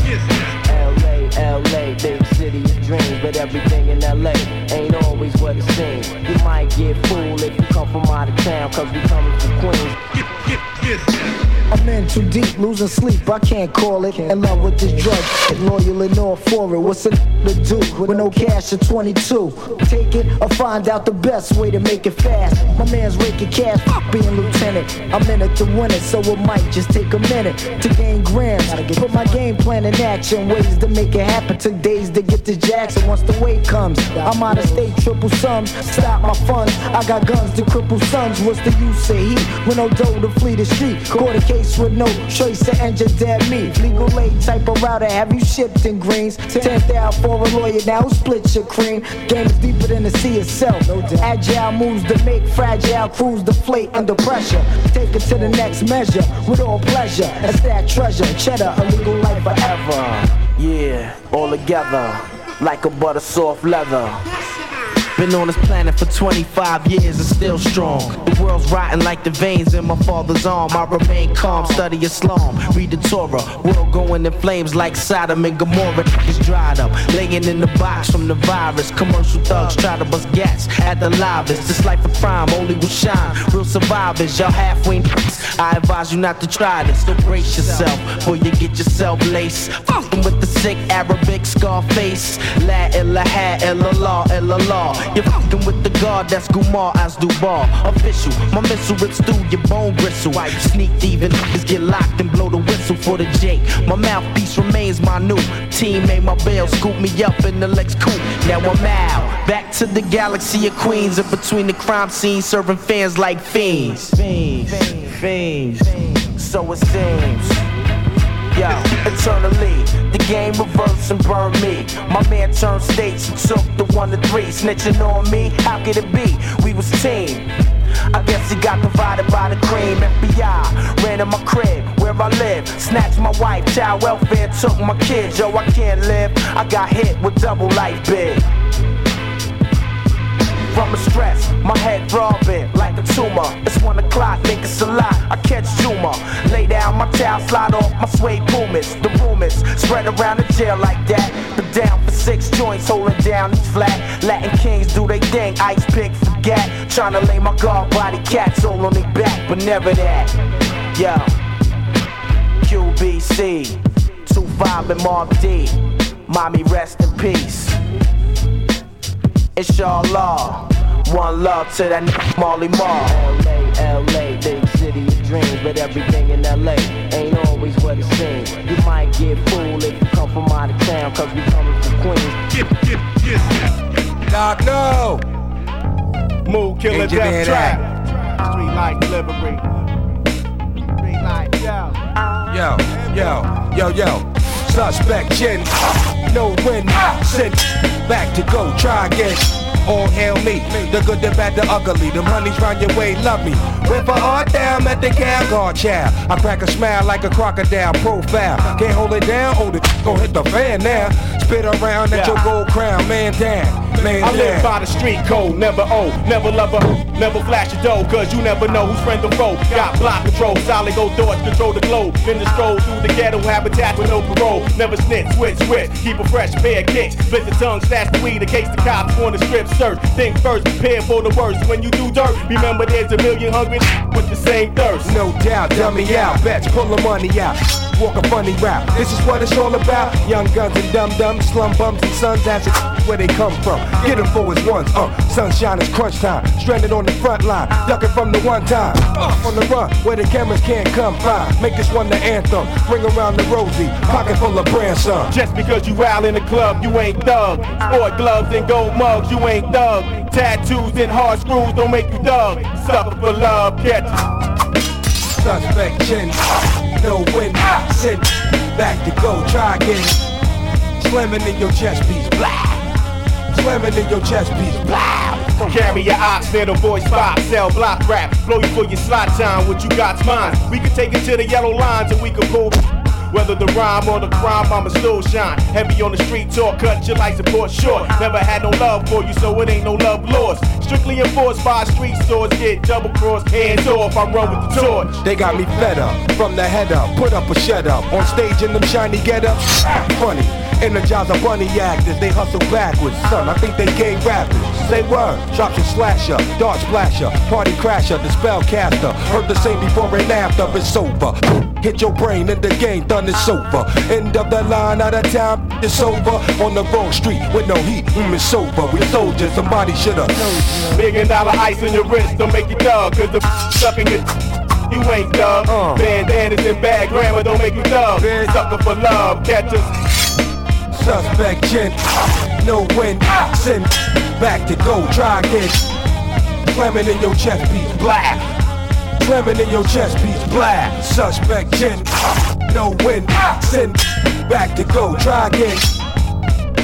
LA, LA, big city of dreams, but everything in LA ain't always what it seems. You might get fooled if you come from out of town, cause we coming from Queens. I'm in too deep, losing sleep, I can't call it. In love with this drug, loyal and all for it. What's a to do with no cash at 22? Take it or find out the best way to make it fast. My man's raking cash, being lieutenant. I'm in it to win it, so it might just take a minute to gain grams. Put my game plan in action, ways to make it happen. Took days to get to Jackson. Once the weight comes, I'm out of state, triple sums. Stop my funds. I got guns to cripple sons. What's the use of heat? With no dough to flee the street. A case with no choice to engine dead meat. Legal aid type of router, have you shipped in greens? 10,000 for a lawyer, now who split your cream? Game is deeper than the sea itself. Agile moves to make fragile crews deflate under pressure. Take it to the next measure with all pleasure. That's that treasure. Cheddar, a legal life forever. Yeah, all together like a butter soft leather. Been on this planet for 25 years and still strong. The world's rotten like the veins in my father's arm. I remain calm, study Islam, read the Torah. World going in flames like Sodom and Gomorrah. It's dried up, laying in the box from the virus. Commercial thugs try to bust gas at the livest. This life of crime only will shine. Real survivors, y'all halfway. I advise you not to try this. So brace yourself before you get yourself laced. Fucking with the sick Arabic Scarface. La ilaha illallah illallah. You're fucking with the god that's Gumar as Dubar. Official, my missile rips through your bone bristle. I sneak thieving niggas get locked and blow the whistle for the Jake. My mouthpiece remains my new team. Made my bail, scoop me up in the Lex coupe. Now I'm out, back to the galaxy of Queens. In between the crime scenes, serving fans like fiends. Fiends, fiends. So it seems. Yo, eternally, the game reversed and burned me. My man turned states and took the one to three. Snitching on me, how could it be? We was team. I guess he got divided by the cream. FBI ran in my crib where I live. Snatched my wife, child welfare took my kids. Yo, I can't live. I got hit with double life big from the stress. My head throbbing like a tumor. It's one o'clock, think it's a lot. I catch Juma. Lay down my towel, slide off my suede pumas. The rumors spread around the jail like that. But down for six joints, holding down each flat. Latin kings do they thing, ice pick, forget. Trying to lay my guard body cats all on their back, but never that. Yo, QBC, 2-5 and Mark D. Mommy, rest in peace. Inshallah. One love to that n- Marley Marl. LA, LA, big city of dreams, but everything in LA ain't always what it seems. You might get fooled if you come from out of town, cause we coming from Queens. Knock, no. Move, killer, death trap. Street light delivery. Street light, yo. Yo, yo, yo, yo. Suspect chin. No win. Send back to go. Try again. All hail me. The good, the bad, the ugly. Them honeys round your way love me. Went a art down at the gal guard chow. I crack a smile like a crocodile profile. Can't hold it down. Oh, hold <laughs> it. Gon' hit the fan now. Spit around at your gold crown. Man down. Man I live down. by the street code, never owe, never love a, never flash a dough, cause you never know who's friend or foe. Got block control, solid gold thoughts control the globe. Been the stroll through the ghetto habitat with no parole. Never snitch, switch, switch, keep a fresh pair of kicks. Split the tongue, stash the weed in case the cops wanna strip search. Think first, prepare for the worst. When you do dirt, remember there's a million hungry with the same thirst. No doubt, dummy out, bets, pull the money out. Walk a funny route. This is what it's all about. Young guns and dumb dums, slum bums and sons, it, where they come from. Get them for his ones, uh. Sunshine is crunch time. Stranded on the front line, ducking from the one time. Uh, on the run, where the cameras can't come by. Make this one the anthem. Bring around the Rosie, pocket full of brand some. Just because you out in the club, you ain't thug. Sport gloves and gold mugs, you ain't thug. Tattoos and hard screws don't make you thug. Suffer for love, catch Suspect chin, no win, sit back to go, try again. Slamming in your chest piece, blah. Slamming in your chest piece, blah. Carry your ox, the voice box, sell block rap, blow you for your slot time, what you got's mine. We can take it to the yellow lines and we can pull. Whether the rhyme or the crime, I'ma still shine. Heavy on the street talk, cut your life support short. Never had no love for you, so it ain't no love lost. Strictly enforced by street swords, get double crossed, hands off, I run with the torch. They got me fed up, from the head up, put up a shut up. On stage in them shiny get ups, funny. Energize a bunny actors, they hustle backwards. Son, I think they game rappers. Say word, drops and slasher, dart splasher, party crasher, the spell caster. Heard the same before and after, it's over. Hit your brain in the game, done it's over. End of the line, out of town, it's over. On the wrong street with no heat, mm, it's over. We soldiers, somebody should've. Million dollar ice on your wrist don't make you thug, cause the <laughs> sucking your <laughs> you ain't thug. Uh. Bandanas and bad grammar don't make you thug. Sucker for love, catch us. Suspect chin, no win, send back to go, try again. Slamming in your chest piece, black. Slamming in your chest piece, black. Suspect chin, no win, send back to go, try again.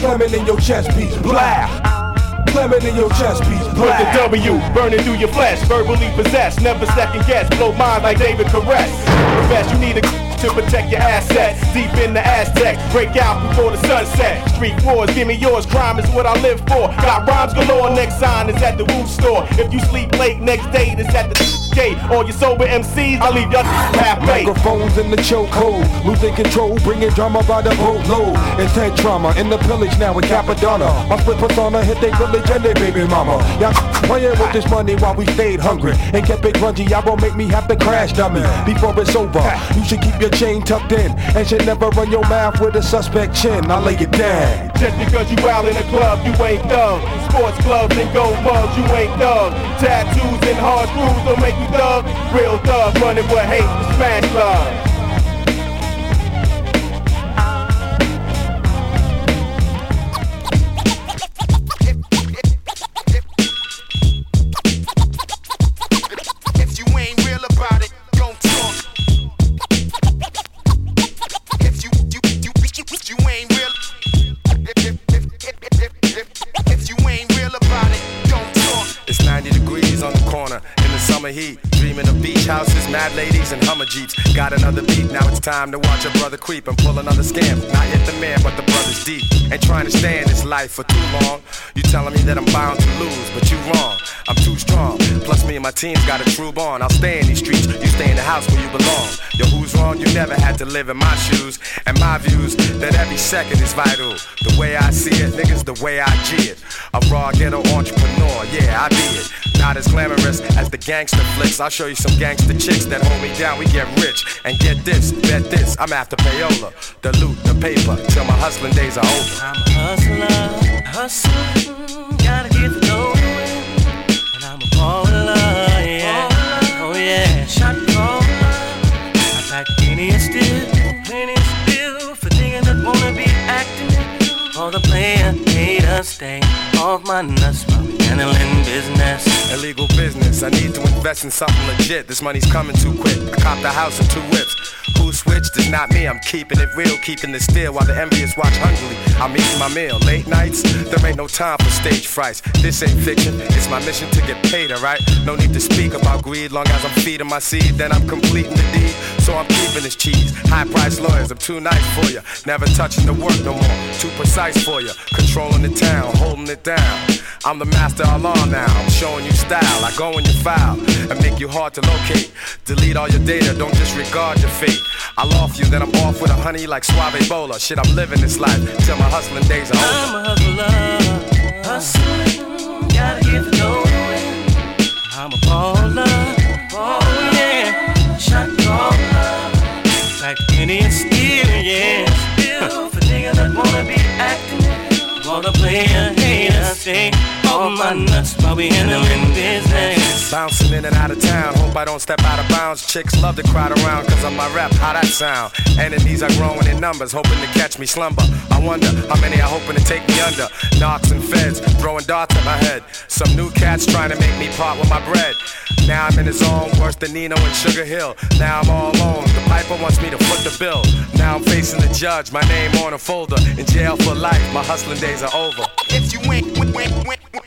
Slamming in your chest piece, black. Slamming in your chest piece, Put the. W, burning through your flesh, verbally possessed, never second guess, blow mind like David Koresh. Profess you need a to protect your assets, deep in the Aztec, break out before the sunset. Street wars, give me yours, crime is what I live for. Got rhymes galore, next sign is at the roof store. If you sleep late, next day is at the gate. All your sober MCs, I leave y'all half baked. Microphones in the chokehold, losing control, bringing drama by the boatload. Intent trauma in the pillage now in Cappadonna. My split persona hit they village and they baby mama. Y'all playing with this money while we stayed hungry and kept it grungy. Y'all won't make me have to crash dummy before it's over. You should keep your chain tucked in and should never run your mouth with a suspect chin. I lay it down. Just because you out in a club, you ain't thug. Sports clubs and gold mugs, you ain't thug. Tattoos and hard screws don't make you thug. Real thug, running with hate smash love. Jeeps. Got another beat, now it's time to watch a brother creep and pull another scam. Not yet the man, but the brother's deep. Ain't trying to stay in this life for too long. You telling me that I'm bound to lose, but you wrong. I'm too strong. Plus, me and my team's got a true bond. I'll stay in these streets, you stay in the house where you belong. Yo, who's wrong? You never had to live in my shoes. And my views, that every second is vital. The way I see it, niggas, the way I G it. A raw ghetto entrepreneur, yeah, I be it. Not as glamorous as the gangster flicks. I'll show you some gangster chicks that hold me down. We get rich. And get this, bet this, I'm after payola. The loot, the paper, till my hustling days are over. I'm a hustler, hustler, gotta get off my nuts while we handling business. Illegal business, I need to invest in something legit. This money's coming too quick. I copped a house and two whips. Who switched? It's not me. I'm keeping it real, keeping it still while the envious watch hungrily. I'm eating my meal. Late nights, there ain't no time for stage frights. This ain't fiction, it's my mission to get paid, alright? No need to speak about greed, long as I'm feeding my seed, then I'm completing the deed. So I'm keeping this cheese. High price lawyers, I'm too nice for you. Never touching the work no more. Too precise for you. Controlling the town, holding it down. I'm the master of law now. I'm showing you style. I go in your file and make you hard to locate. Delete all your data, don't disregard your fate. I'll off you, then I'm off with a honey like Suave Ebola. Shit, I'm living this life till my hustling days are over. I'm a hustler, hustling, gotta get the dough. I'm a baller, oh yeah, shot caller, like Indian steel, yeah. Still for niggas that wanna be acting, wanna play stay off my nuts while we handling business. Bouncing in and out of town, hope I don't step out of bounds. Chicks love to crowd around cause of my rap, how that sound? Enemies are growing in numbers, hoping to catch me slumber. I wonder how many are hoping to take me under. Knocks and feds, throwing darts at my head. Some new cats trying to make me part with my bread. Now I'm in the zone, worse than Nino and Sugar Hill. Now I'm all alone, the piper wants me to foot the bill. Now I'm facing the judge, my name on a folder. In jail for life, my hustling days are over. If you ain't,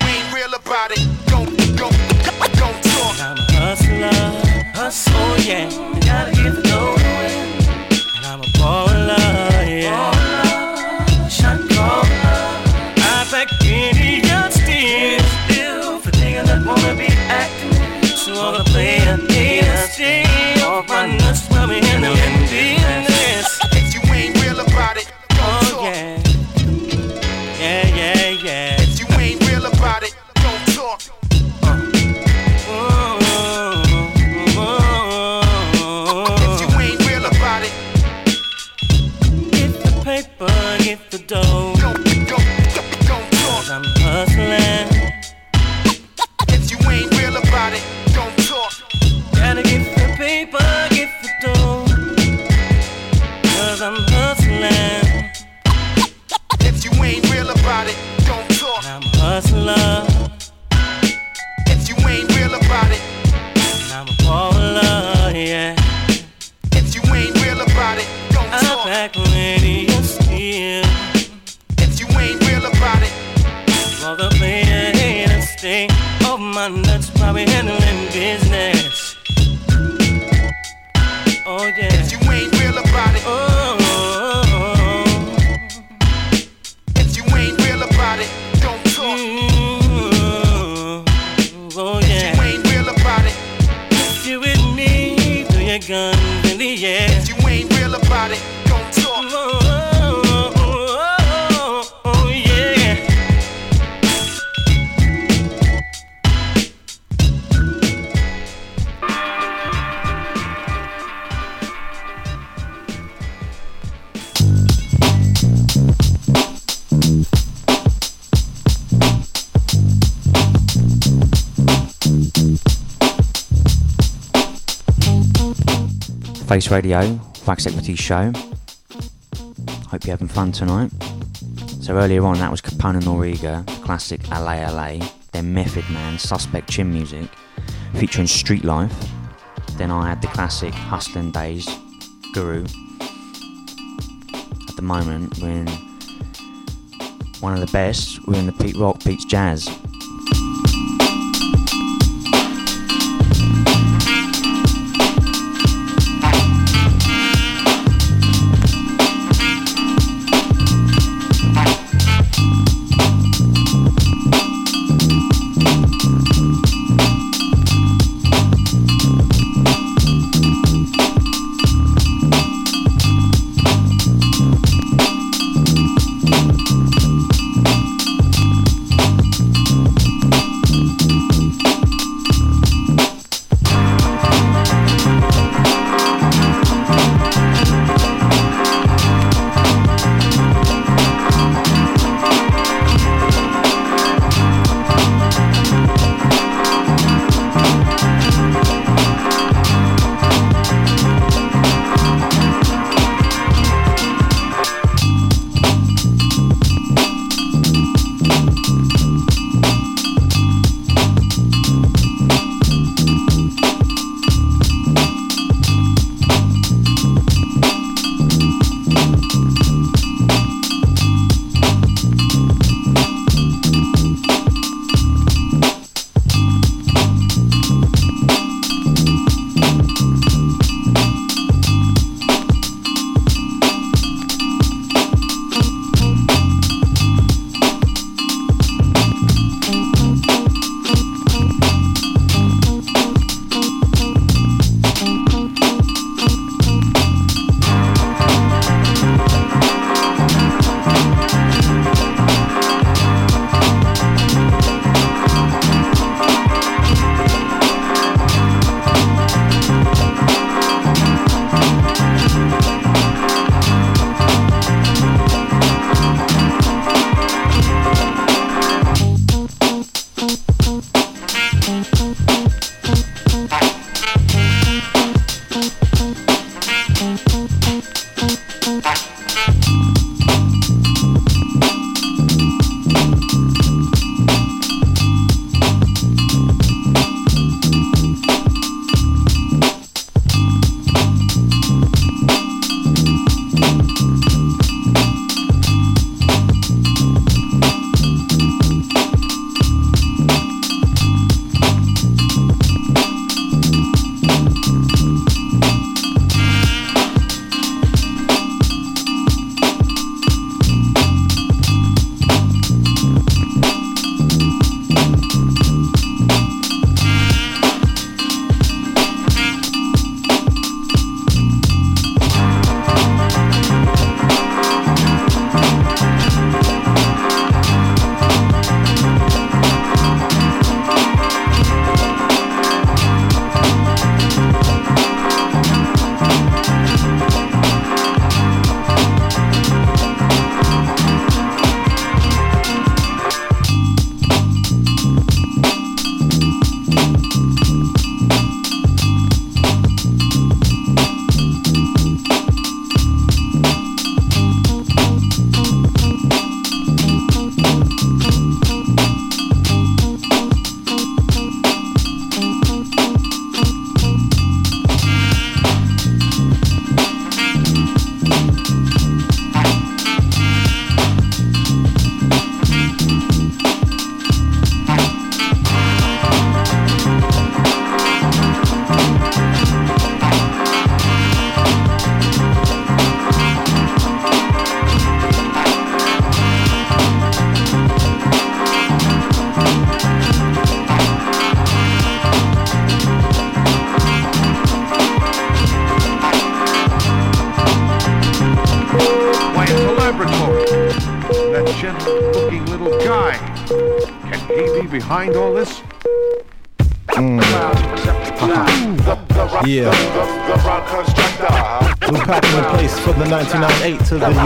ain't, ain't, ain't real about it, don't, don't, talk. I'm a hustler, hustle, yeah. Gotta get the my nuts, probably handling Face Radio, Wax Equity Show. Hope you're having fun tonight. So earlier on, that was Capone Noreaga, classic LA LA. Then Method Man, Suspect Chin Music, featuring Street Life. Then I had the classic Hustling Days, Guru. At the moment, we're in one of the best. We're in the Pete Rock Beats Jazz.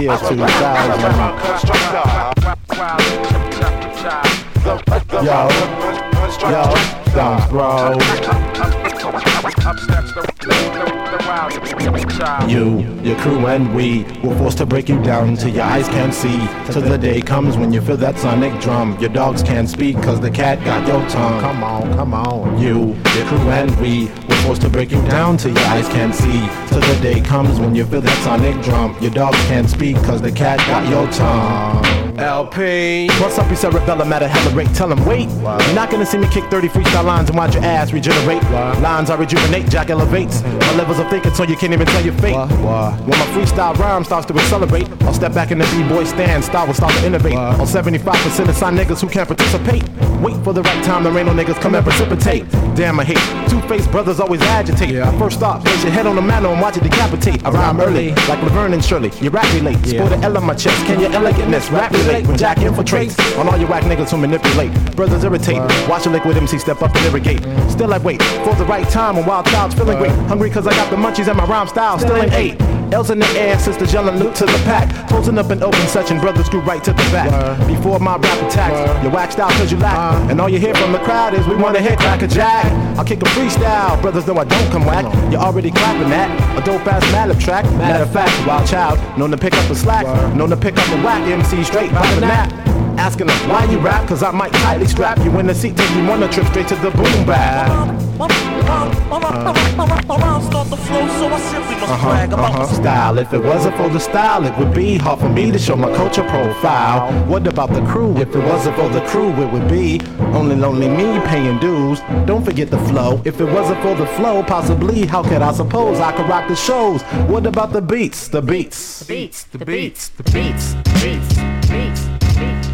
To year 2000. Yo, yo, don't bro. You, your crew, and we were forced to break you down till your eyes can't see. Till the day comes when you feel that sonic drum. Your dogs can't speak cause the cat got your tongue. Come on, come on. You, your crew, and we forced to break you down till your eyes can't see. Till the day comes when you feel that sonic drum. Your dogs can't speak cause the cat got your tongue. LP. What's up, you cerebella matter hella rate? Tell him wait. You're not gonna see me kick 30 freestyle lines and watch your ass regenerate. Lines I rejuvenate, Jack elevates. My levels of thinking so you can't even tell your fate. When my freestyle rhyme starts to accelerate, I'll step back in the B-boy stand, style will start to innovate. On 75% of sign niggas who can't participate. Wait for the right time, the rain on niggas come and precipitate. Damn, I hate two-faced brothers always agitate. Yeah. I First off, place your head on the mantle and watch it decapitate. I rhyme early, like Laverne and Shirley. You rap relate, sport an L on my chest. Can your elegantness rap relate? When Jack infiltrates on all your whack niggas who manipulate. Brothers irritate, watch a liquid MC step up and irrigate. Still I wait for the right time when wild child's feeling great. Hungry cause I got the munchies and my rhyme style still ain't eight. L's in the air, sisters yelling loot to the pack. Closing up an open session, brothers grew right to the back. Before my rap attacks, you waxed out cause you lack. And all you hear from the crowd is we wanna hit crack a jack. I'll kick a freestyle, brothers know I don't come whack. You're already clapping that. A dope ass Madlib track. Matter of fact, wild child, known to pick up a slack, known to pick up a whack MC straight by the nap. Asking them why you rap, cause I might tightly strap you in the seat, take you on a trip straight to the boom bap. Uh-huh, uh-huh. Style. If it wasn't for the style, it would be hard for me to show my culture profile. What about the crew? If it wasn't for the crew, it would be only lonely me paying dues. Don't forget the flow. If it wasn't for the flow, possibly, how could I suppose I could rock the shows? What about the beats? The beats. The beats, the beats, the beats, the beats, the beats, the beats.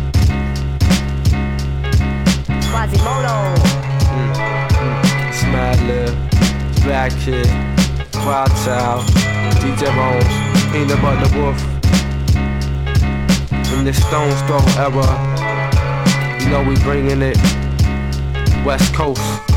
Quasimoto. Lib, Black Kid, Wild Child, DJ Bones, Peanut Butter Wolf. In this Stones Throw era, you know we bringing it West Coast.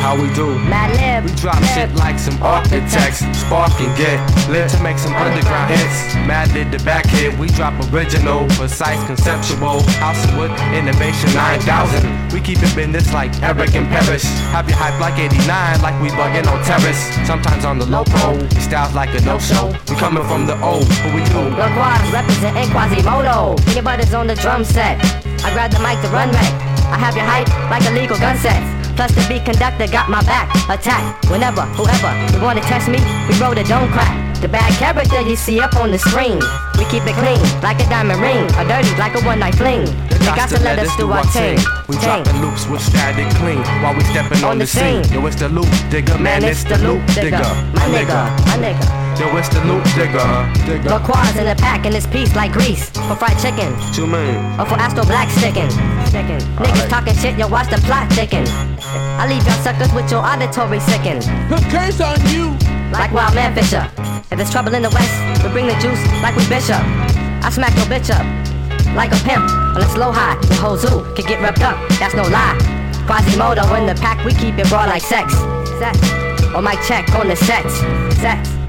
How we do? Madlib. We drop shit like some architects. Spark and get lit to make some underground hits. Mad did the back hit. We drop original, precise, conceptual. House of Wood, Innovation 9000. We keep it business like Eric and Paris. Have you hype like 89, like we bugging on terrace. Sometimes on the low pro, your style's like a no-show. We coming from the old, but we do. Quas representing Quasimoto. Peanut butter's on the drum set. I grab the mic to run wreck. I have your hype like a legal gun set. Plus the beat conductor got my back. Attack whenever, whoever you wanna test me, we roll the don't crack. The bad character you see up on the screen. We keep it clean, like a diamond ring, or dirty like a one night fling. You got to let us do our thing. We dropping loops with static clean while we stepping on, On the, scene. scene. Yo, it's the loop digger, man, it's the loop digger. My nigga, my nigga. Yo, it's the loop digger, digger. Lil Quas in the pack in this piece like grease. For fried chicken, Two man. or for Astro Black sticking. Chicken. Niggas talking shit, yo, watch the plot thicken. I leave y'all suckers with your auditory sicken. Put curse on you. Like Wild Man Fischer. If there's trouble in the West, we bring the juice like we Bishop. I smack your bitch up like a pimp on a slow high. The whole zoo can get repped up, that's no lie. Quasimoto in the pack, we keep it raw like sex. Sex. Or my check on the sets. Sex.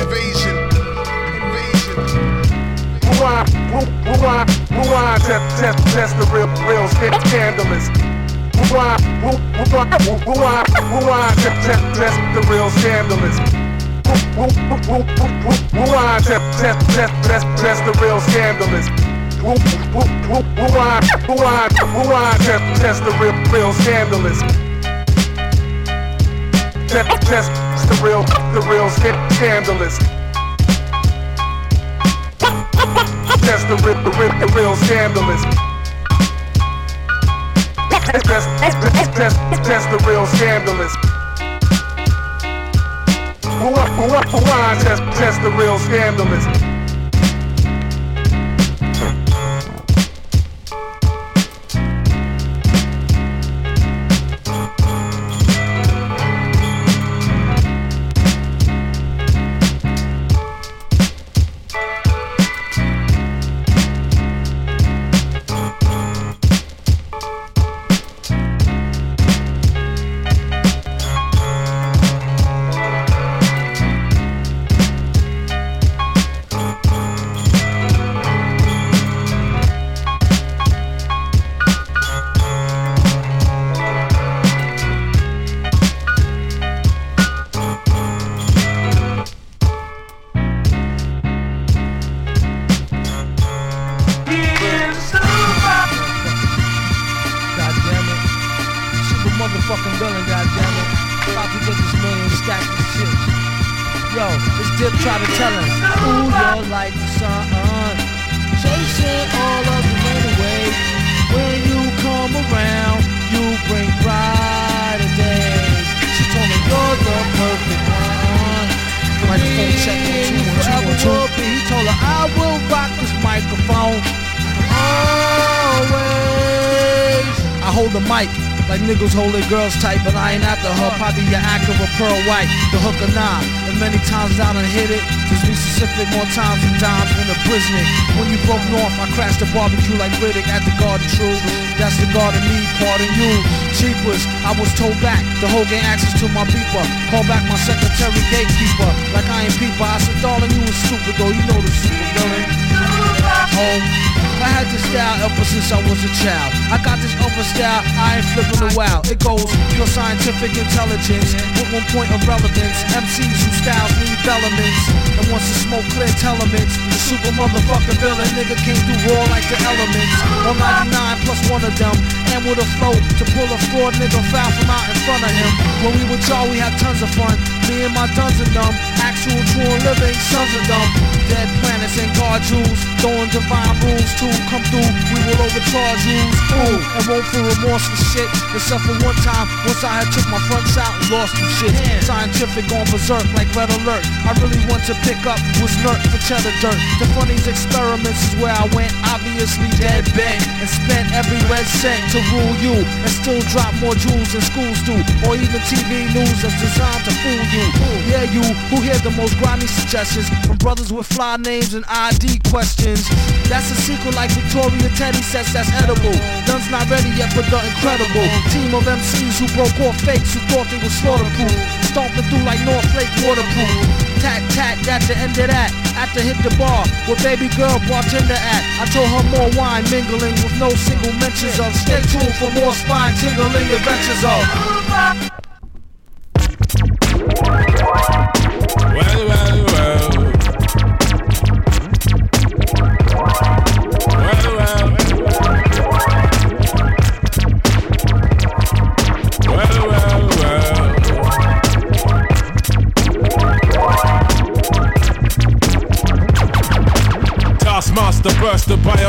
Invasion. Invasion. Rewind, rewind, rewind, test, test, test the real, real scandalous. Rewind, rewind, rewind, rewind, test, test, test the real scandalous. Rewind, test, test, test, test, test the real scandalous. Rewind, test, the real, real scandalous. Test, test the real, the real scandalous. Test the real, the real, the real scandalous. Test, the real scandalous. Rewind, test, test the real scandalous. Their girls tight, but I ain't after her. Probably your Acura pearl white, the hook or not. And many times I done hit it. Just be specific more times than dimes in a Brisnik. When you broke north, I crashed the barbecue like Riddick at the Garden True. That's the garden me, pardon you. Cheapers, I was told back. The whole gang access to my beeper. Call back my secretary gatekeeper. Like I ain't peeper. I said, darling, you was stupid though. You know the super villain. Home. I had this style ever since I was a child. I got this other style, I ain't flipping a wow. It goes pure scientific intelligence with one point of relevance. MCs who styles need elements. And once to smoke clear elements, the super motherfucking villain nigga came through raw like the elements. 199 plus one of them, and with a flow to pull a fraud nigga foul from out in front of him. When we were y'all, we had tons of fun. Me and my duns and them, actual true and living sons of them. Dead planets and guard jewels, throwing divine rules to come through. We will overcharge you, ooh, and won't feel remorse for shit. Except for one time, once I had took my fronts out and lost some shit. Scientific on berserk like red alert. I really want to pick up was nerd for cheddar dirt. The funniest experiments is where I went, obviously dead bent, and spent every red cent to rule you, and still drop more jewels than schools do, or even TV news that's designed to fool you. Yeah, you who hear the most grimy suggestions from brothers with fly names and ID questions. That's a secret like Victoria Teddy says that's edible. Duns not ready yet for the incredible. Team of MCs who broke off fakes who thought they were slaughterproof. Stomping through like North Lake waterproof. Tat tat, that's the end of that. After hit the bar, where baby girl bartender at. I told her more wine mingling with no single mentions of. Stay tuned for more spine tingling adventures of.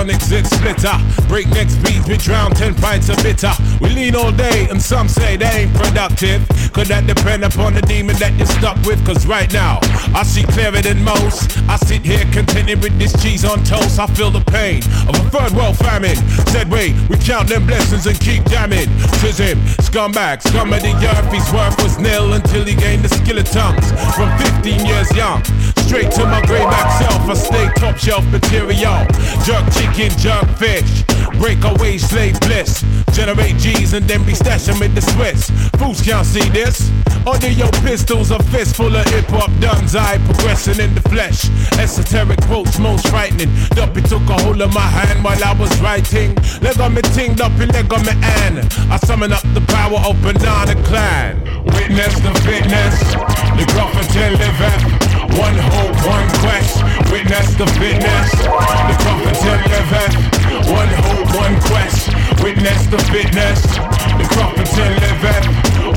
Bionic zit splitter. Breakneck speeds, we drown 10 pints of bitter. We lean all day, and some say they ain't productive. Could that depend upon the demon that you're stuck with? Cause right now, I see clearer than most. I sit here contented with this cheese on toast. I feel the pain of a third world famine. Said, wait, we count them blessings and keep jamming. Tis him, scumbag, scum of the earth. His worth was nil until he gained the skill of tongues. From 15 years young, straight to my grayback self. I stay top shelf material. Jerk chicken, jerk fish. Breakaway slave bliss. Generate G's and then be stashing with the Swiss. Fools can't see this. Under your pistols, a fist full of hip hop duns. I progressing in the flesh. Esoteric quotes most frightening. Duppy took a hold of my hand while I was writing. Leg on me ting, Duppy leg on me and I summon up the power of Banana Klan. Witness the fitness, the Grafferton liveth. One hope, one quest. Witness the fitness, the Grafferton liveth. One hope, one quest. Witness the fitness, the Grafferton liveth.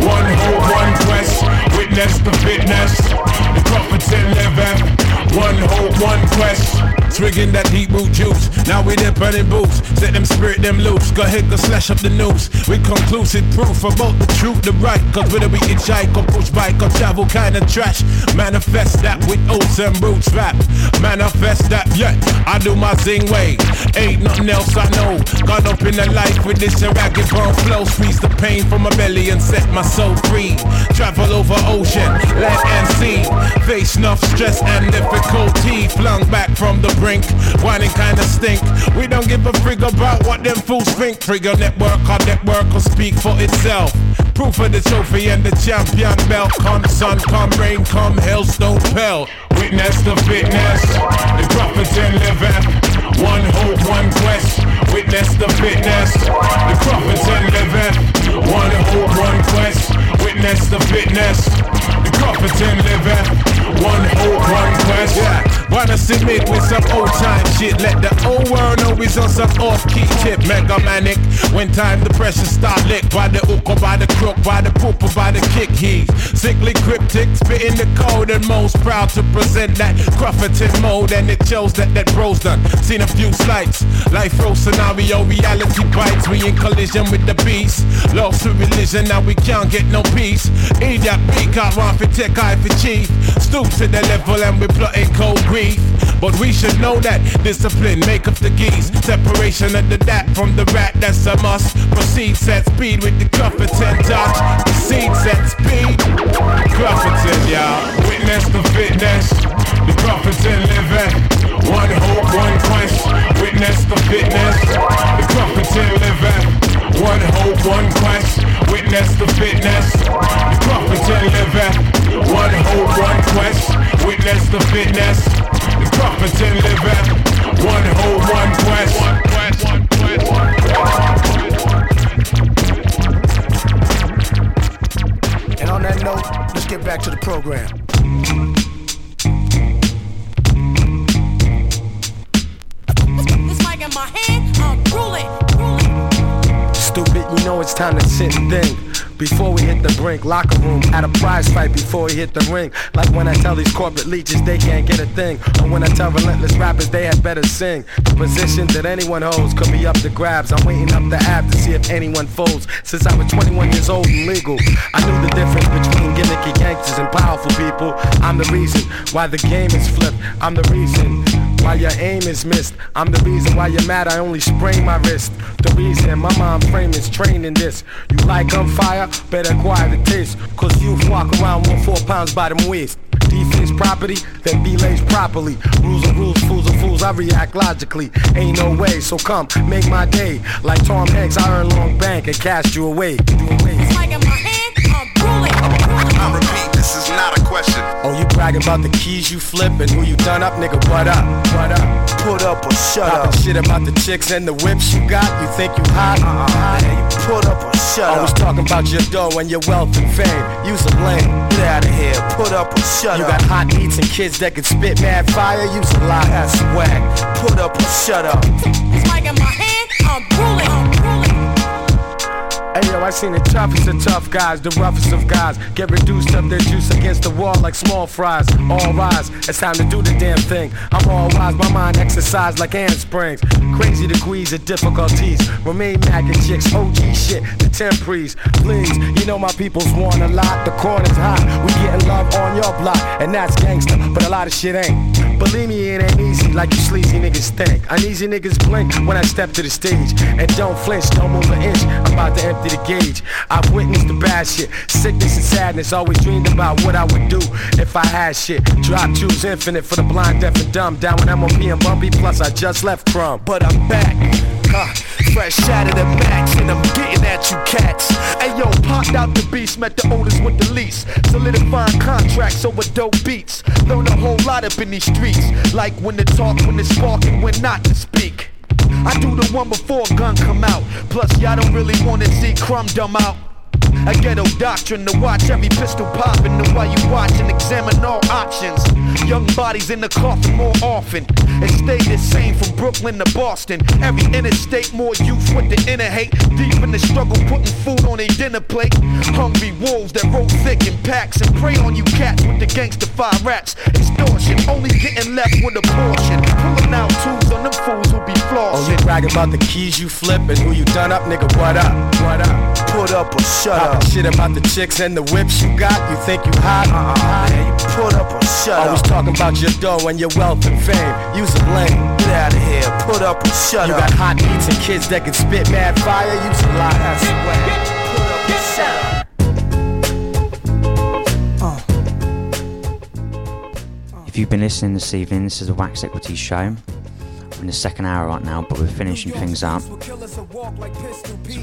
One hope, one quest. Witness the fitness, the Grafferton liveth. One hope, one quest. Swigging that deep root juice. Now we there burning boots. Set them spirit them loose. Go ahead, go slash up the news. With conclusive proof about the truth, the right. Cause whether we hitchhike or push bike or travel kind of trash. Manifest that with oats and roots rap. Manifest that, yeah. I do my zing way. Ain't nothing else I know. Gone up in the life with this ragged bone flow. Squeeze the pain from my belly and set my soul free. Travel over ocean, land and sea. Face enough stress and difficulty. Flung back from the brink. Whining kinda stink. We don't give a frig about what them fools think. Trigger network, our network will speak for itself. Proof of the trophy and the champion belt. Come sun, come rain, come hailstone pelt. Witness the fitness, the Grafferton liveth. One hope, one quest. Witness the fitness, the Grafferton liveth. One hope, one quest. Witness the fitness, the Grafferton liveth. One hope, one quest. Hennessy mid with some old time shit. Let the old world know he's on some off key tip. Mega manic. When time the pressure start lick by the hook or by the crook, by the poop or by the kick. He's sickly cryptic, spitting the code and most proud to present that Crufferton mode. And it shows that that bro's done. Seen a few slights. Life row scenario, reality bites. We in collision with the beast. Lost to religion, now we can't get no peace. Eat that beat, can't run for tech, I for chief. Stoop to the level and we plotting cold grief. But we should know that discipline make up the geese. Separation of the dat from the rat, that's a must. Proceed, set speed with the Clufferton touch. Proceed, set speed. Clufferton, y'all. Witness the fitness. The Clufferton living. One hope, one quest. Witness the fitness. The Clufferton living. One hope, one quest. Witness the fitness. The Clufferton living. One hope, one quest. Witness the fitness. The Clufferton living. One hope, one quest. One quest, one quest, one And on that note, let's get back to the program. This mic in my hand, I'm ruling, ruling. Stupid, you know it's time to sit and think. Before we hit the brink, locker room, at a prize fight before we hit the ring. Like when I tell these corporate leeches they can't get a thing. Or when I tell relentless rappers they had better sing. The position that anyone holds could be up to grabs. I'm waiting up the app to see if anyone folds. Since I was 21 years old and legal, I knew the difference between gimmicky gangsters and powerful people. I'm the reason why the game is flipped. I'm the reason why your aim is missed. I'm the reason why you're mad, I only sprain my wrist. The reason my mind frame is trained in this. You like fire, Better acquire the taste. Cause you walk around with four pounds by them waist. Defense property, then be laced properly. Rules are rules, fools are fools, I react logically. Ain't no way, so come, make my day. Like Tom Hanks, I earn long bank and cast you away. You away. This mic in my hand, I'm ruling. I repeat, this is not a question. Oh, you bragging about the keys you flip and who you done up, nigga? What up? What up? Put up or shut Talking up. shit about the chicks and the whips you got. You think you hot? Uh-uh, uh-uh, uh-uh. man, you put up or shut Always up. Always talking about your dough and your wealth and fame. Use a lame. Get out of here. Put up or shut You up. You got hot eats and kids that can spit mad fire. Use a lot. That's swag. Put up or shut up. This mic in my hand, I'm ruling, I'm ruling. Hey yo, I seen the toughest of tough guys, the roughest of guys get reduced up their juice against the wall like small fries. All rise, it's time to do the damn thing. I'm all wise, my mind exercised like handsprings. Crazy degrees of difficulties. Remain maggot chicks, OG shit, the temprees. Please, you know my people's want a lot. The corner's hot, we getting love on your block, and that's gangster, but a lot of shit ain't. Believe me, it ain't easy like you sleazy niggas think. Uneasy niggas blink when I step to the stage. And don't flinch, don't move an inch. I'm about to empty the gauge. I've witnessed the bad shit. Sickness and sadness. Always dreamed about what I would do if I had shit. Drop choose infinite for the blind, deaf, and dumb. Down with MOP and Bumpy, plus I just left Krumb. But I'm back. Fresh out of the max, and I'm getting at you cats. Hey yo, popped out the beast, met the oldest with the least. Solidifying contracts over dope beats. Learn a whole lot up in these streets. Like when to talk, when to spark, and when not to speak. I do the one before gun come out. Plus, y'all don't really wanna see crumb dumb out. A ghetto doctrine to watch every pistol popping. And while you watch and examine all options. Young bodies in the coffin more often. It stay the same from Brooklyn to Boston. Every interstate, more youth with the inner hate. Deep in the struggle, putting food on their dinner plate. Hungry wolves that roll thick in packs and prey on you cats with the gangster fire rats. Extortion, only getting left with a portion. Pulling out tools on them fools who be Oh, you flossing. bragging about the keys you flip and who you done up, nigga? What up? What up? Put up or shut Talking up. shit about the chicks and the whips you got. You think you hot? Uh-uh, man, you put up or shut Always up. talking about your dough and your wealth and fame. Use a lame. Get out of here. Put up or shut You up. got hot eats and kids that can spit mad fire. Use a lot. That's swag. Put up or shut up. If you've been listening this evening, this is the Wax Equity Show. In the second hour right now, but we're finishing things up. So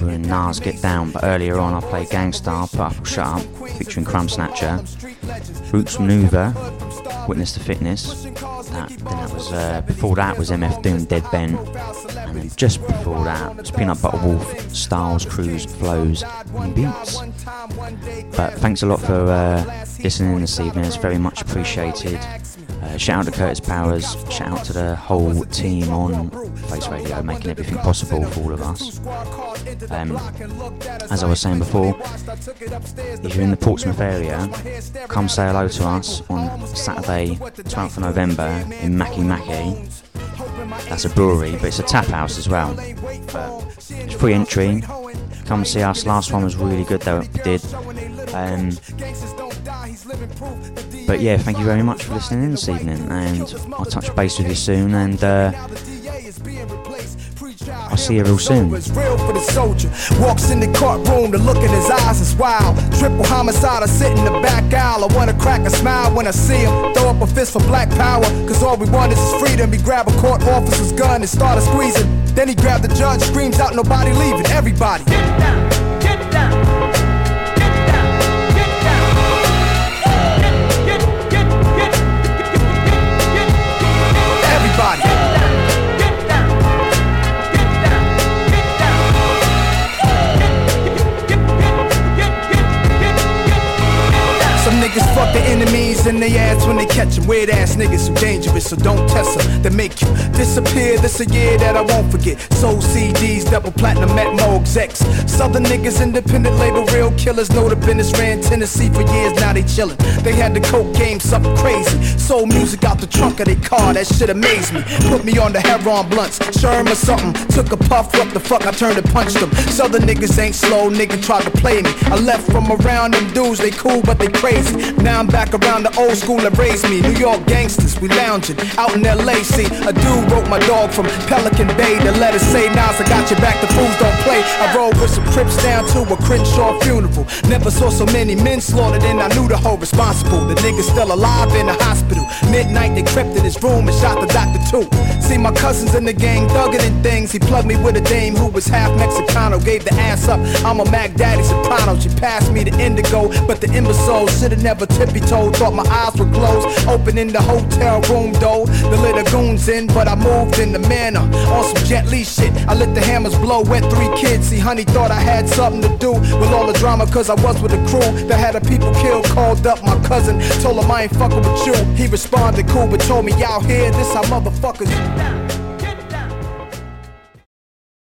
we're in Nas Get Down, but earlier on I played Gang Starr, Put Up Shut Up, featuring Krumb Snatcha. Roots Manuva, Witness to Fitness. That, then that was, uh, before that was MF Doom, Dead Bent. And then just before that was Peanut Butter Wolf, Styles, Cruise, Flows, and Beats. But thanks a lot for uh, listening this evening, it's very much appreciated. Uh, shout out to Curtis Powers, shout out to the whole team on Face Radio, making everything possible for all of us. Um, as I was saying before, if you're in the Portsmouth area, come say hello to us on Saturday, 12th of November in Mackie Mackie. That's a brewery, but it's a tap house as well. It's free entry. Come see us. Last one was really good though. We did. Um, but yeah, thank you very much for listening in this evening, and I'll touch base with you soon. And uh, I'll see you real soon. Real for the soldier. Walks in the courtroom, the look in his eyes is wild. Triple homicide, I sit in the back aisle. I wanna crack a smile when I see him. Throw up a fist for black power, cause all we want is freedom. He grab a court officer's gun and squeezing. Then he grabbed the judge, screams out, nobody leaving, everybody. Get down, niggas fuck the in they ass when they catch 'em. Weird ass niggas who dangerous, so don't test 'em. They make you disappear. This a year that I won't forget. Soul CDs, double platinum at Mo execs. Southern niggas, independent label, real killers. Know the business ran Tennessee for years, now they chillin'. They had the coke game, something crazy. Soul music out the trunk of their car, that shit amazed me. Put me on the heroin blunts, Sherm or something. Took a puff, what the fuck, I turned and punched them. Southern niggas ain't slow, nigga tried to play me. I left from around them dudes, they cool, but they crazy. Now I'm back around the old school that raised me. New York gangsters, we lounging out in LA. See, a dude wrote my dog from Pelican Bay. The letter say, Nas, I got your back, the fools don't play. I rode with some crips down to a Crenshaw funeral. Never saw so many men slaughtered, and I knew the whole responsible. The nigga's still alive in the hospital. Midnight, they crept in his room and shot the doctor too. See, my cousins in the gang thugging and things. He plugged me with a dame who was half Mexicano. Gave the ass up. I'm a Mac Daddy soprano. She passed me the indigo, but the imbecile should've never tippy toed. Thought my eyes were closed. Opening the hotel room door. The little goons in, but I moved in the manner. On some Jet Li shit. I let the hammers blow. Wet three kids. See, honey thought I had something to do with all the drama, cause I was with a crew that had a people killed. Called up my cousin. Told him I ain't fucking with you. He responded cool, but told me out here, this how motherfuckers.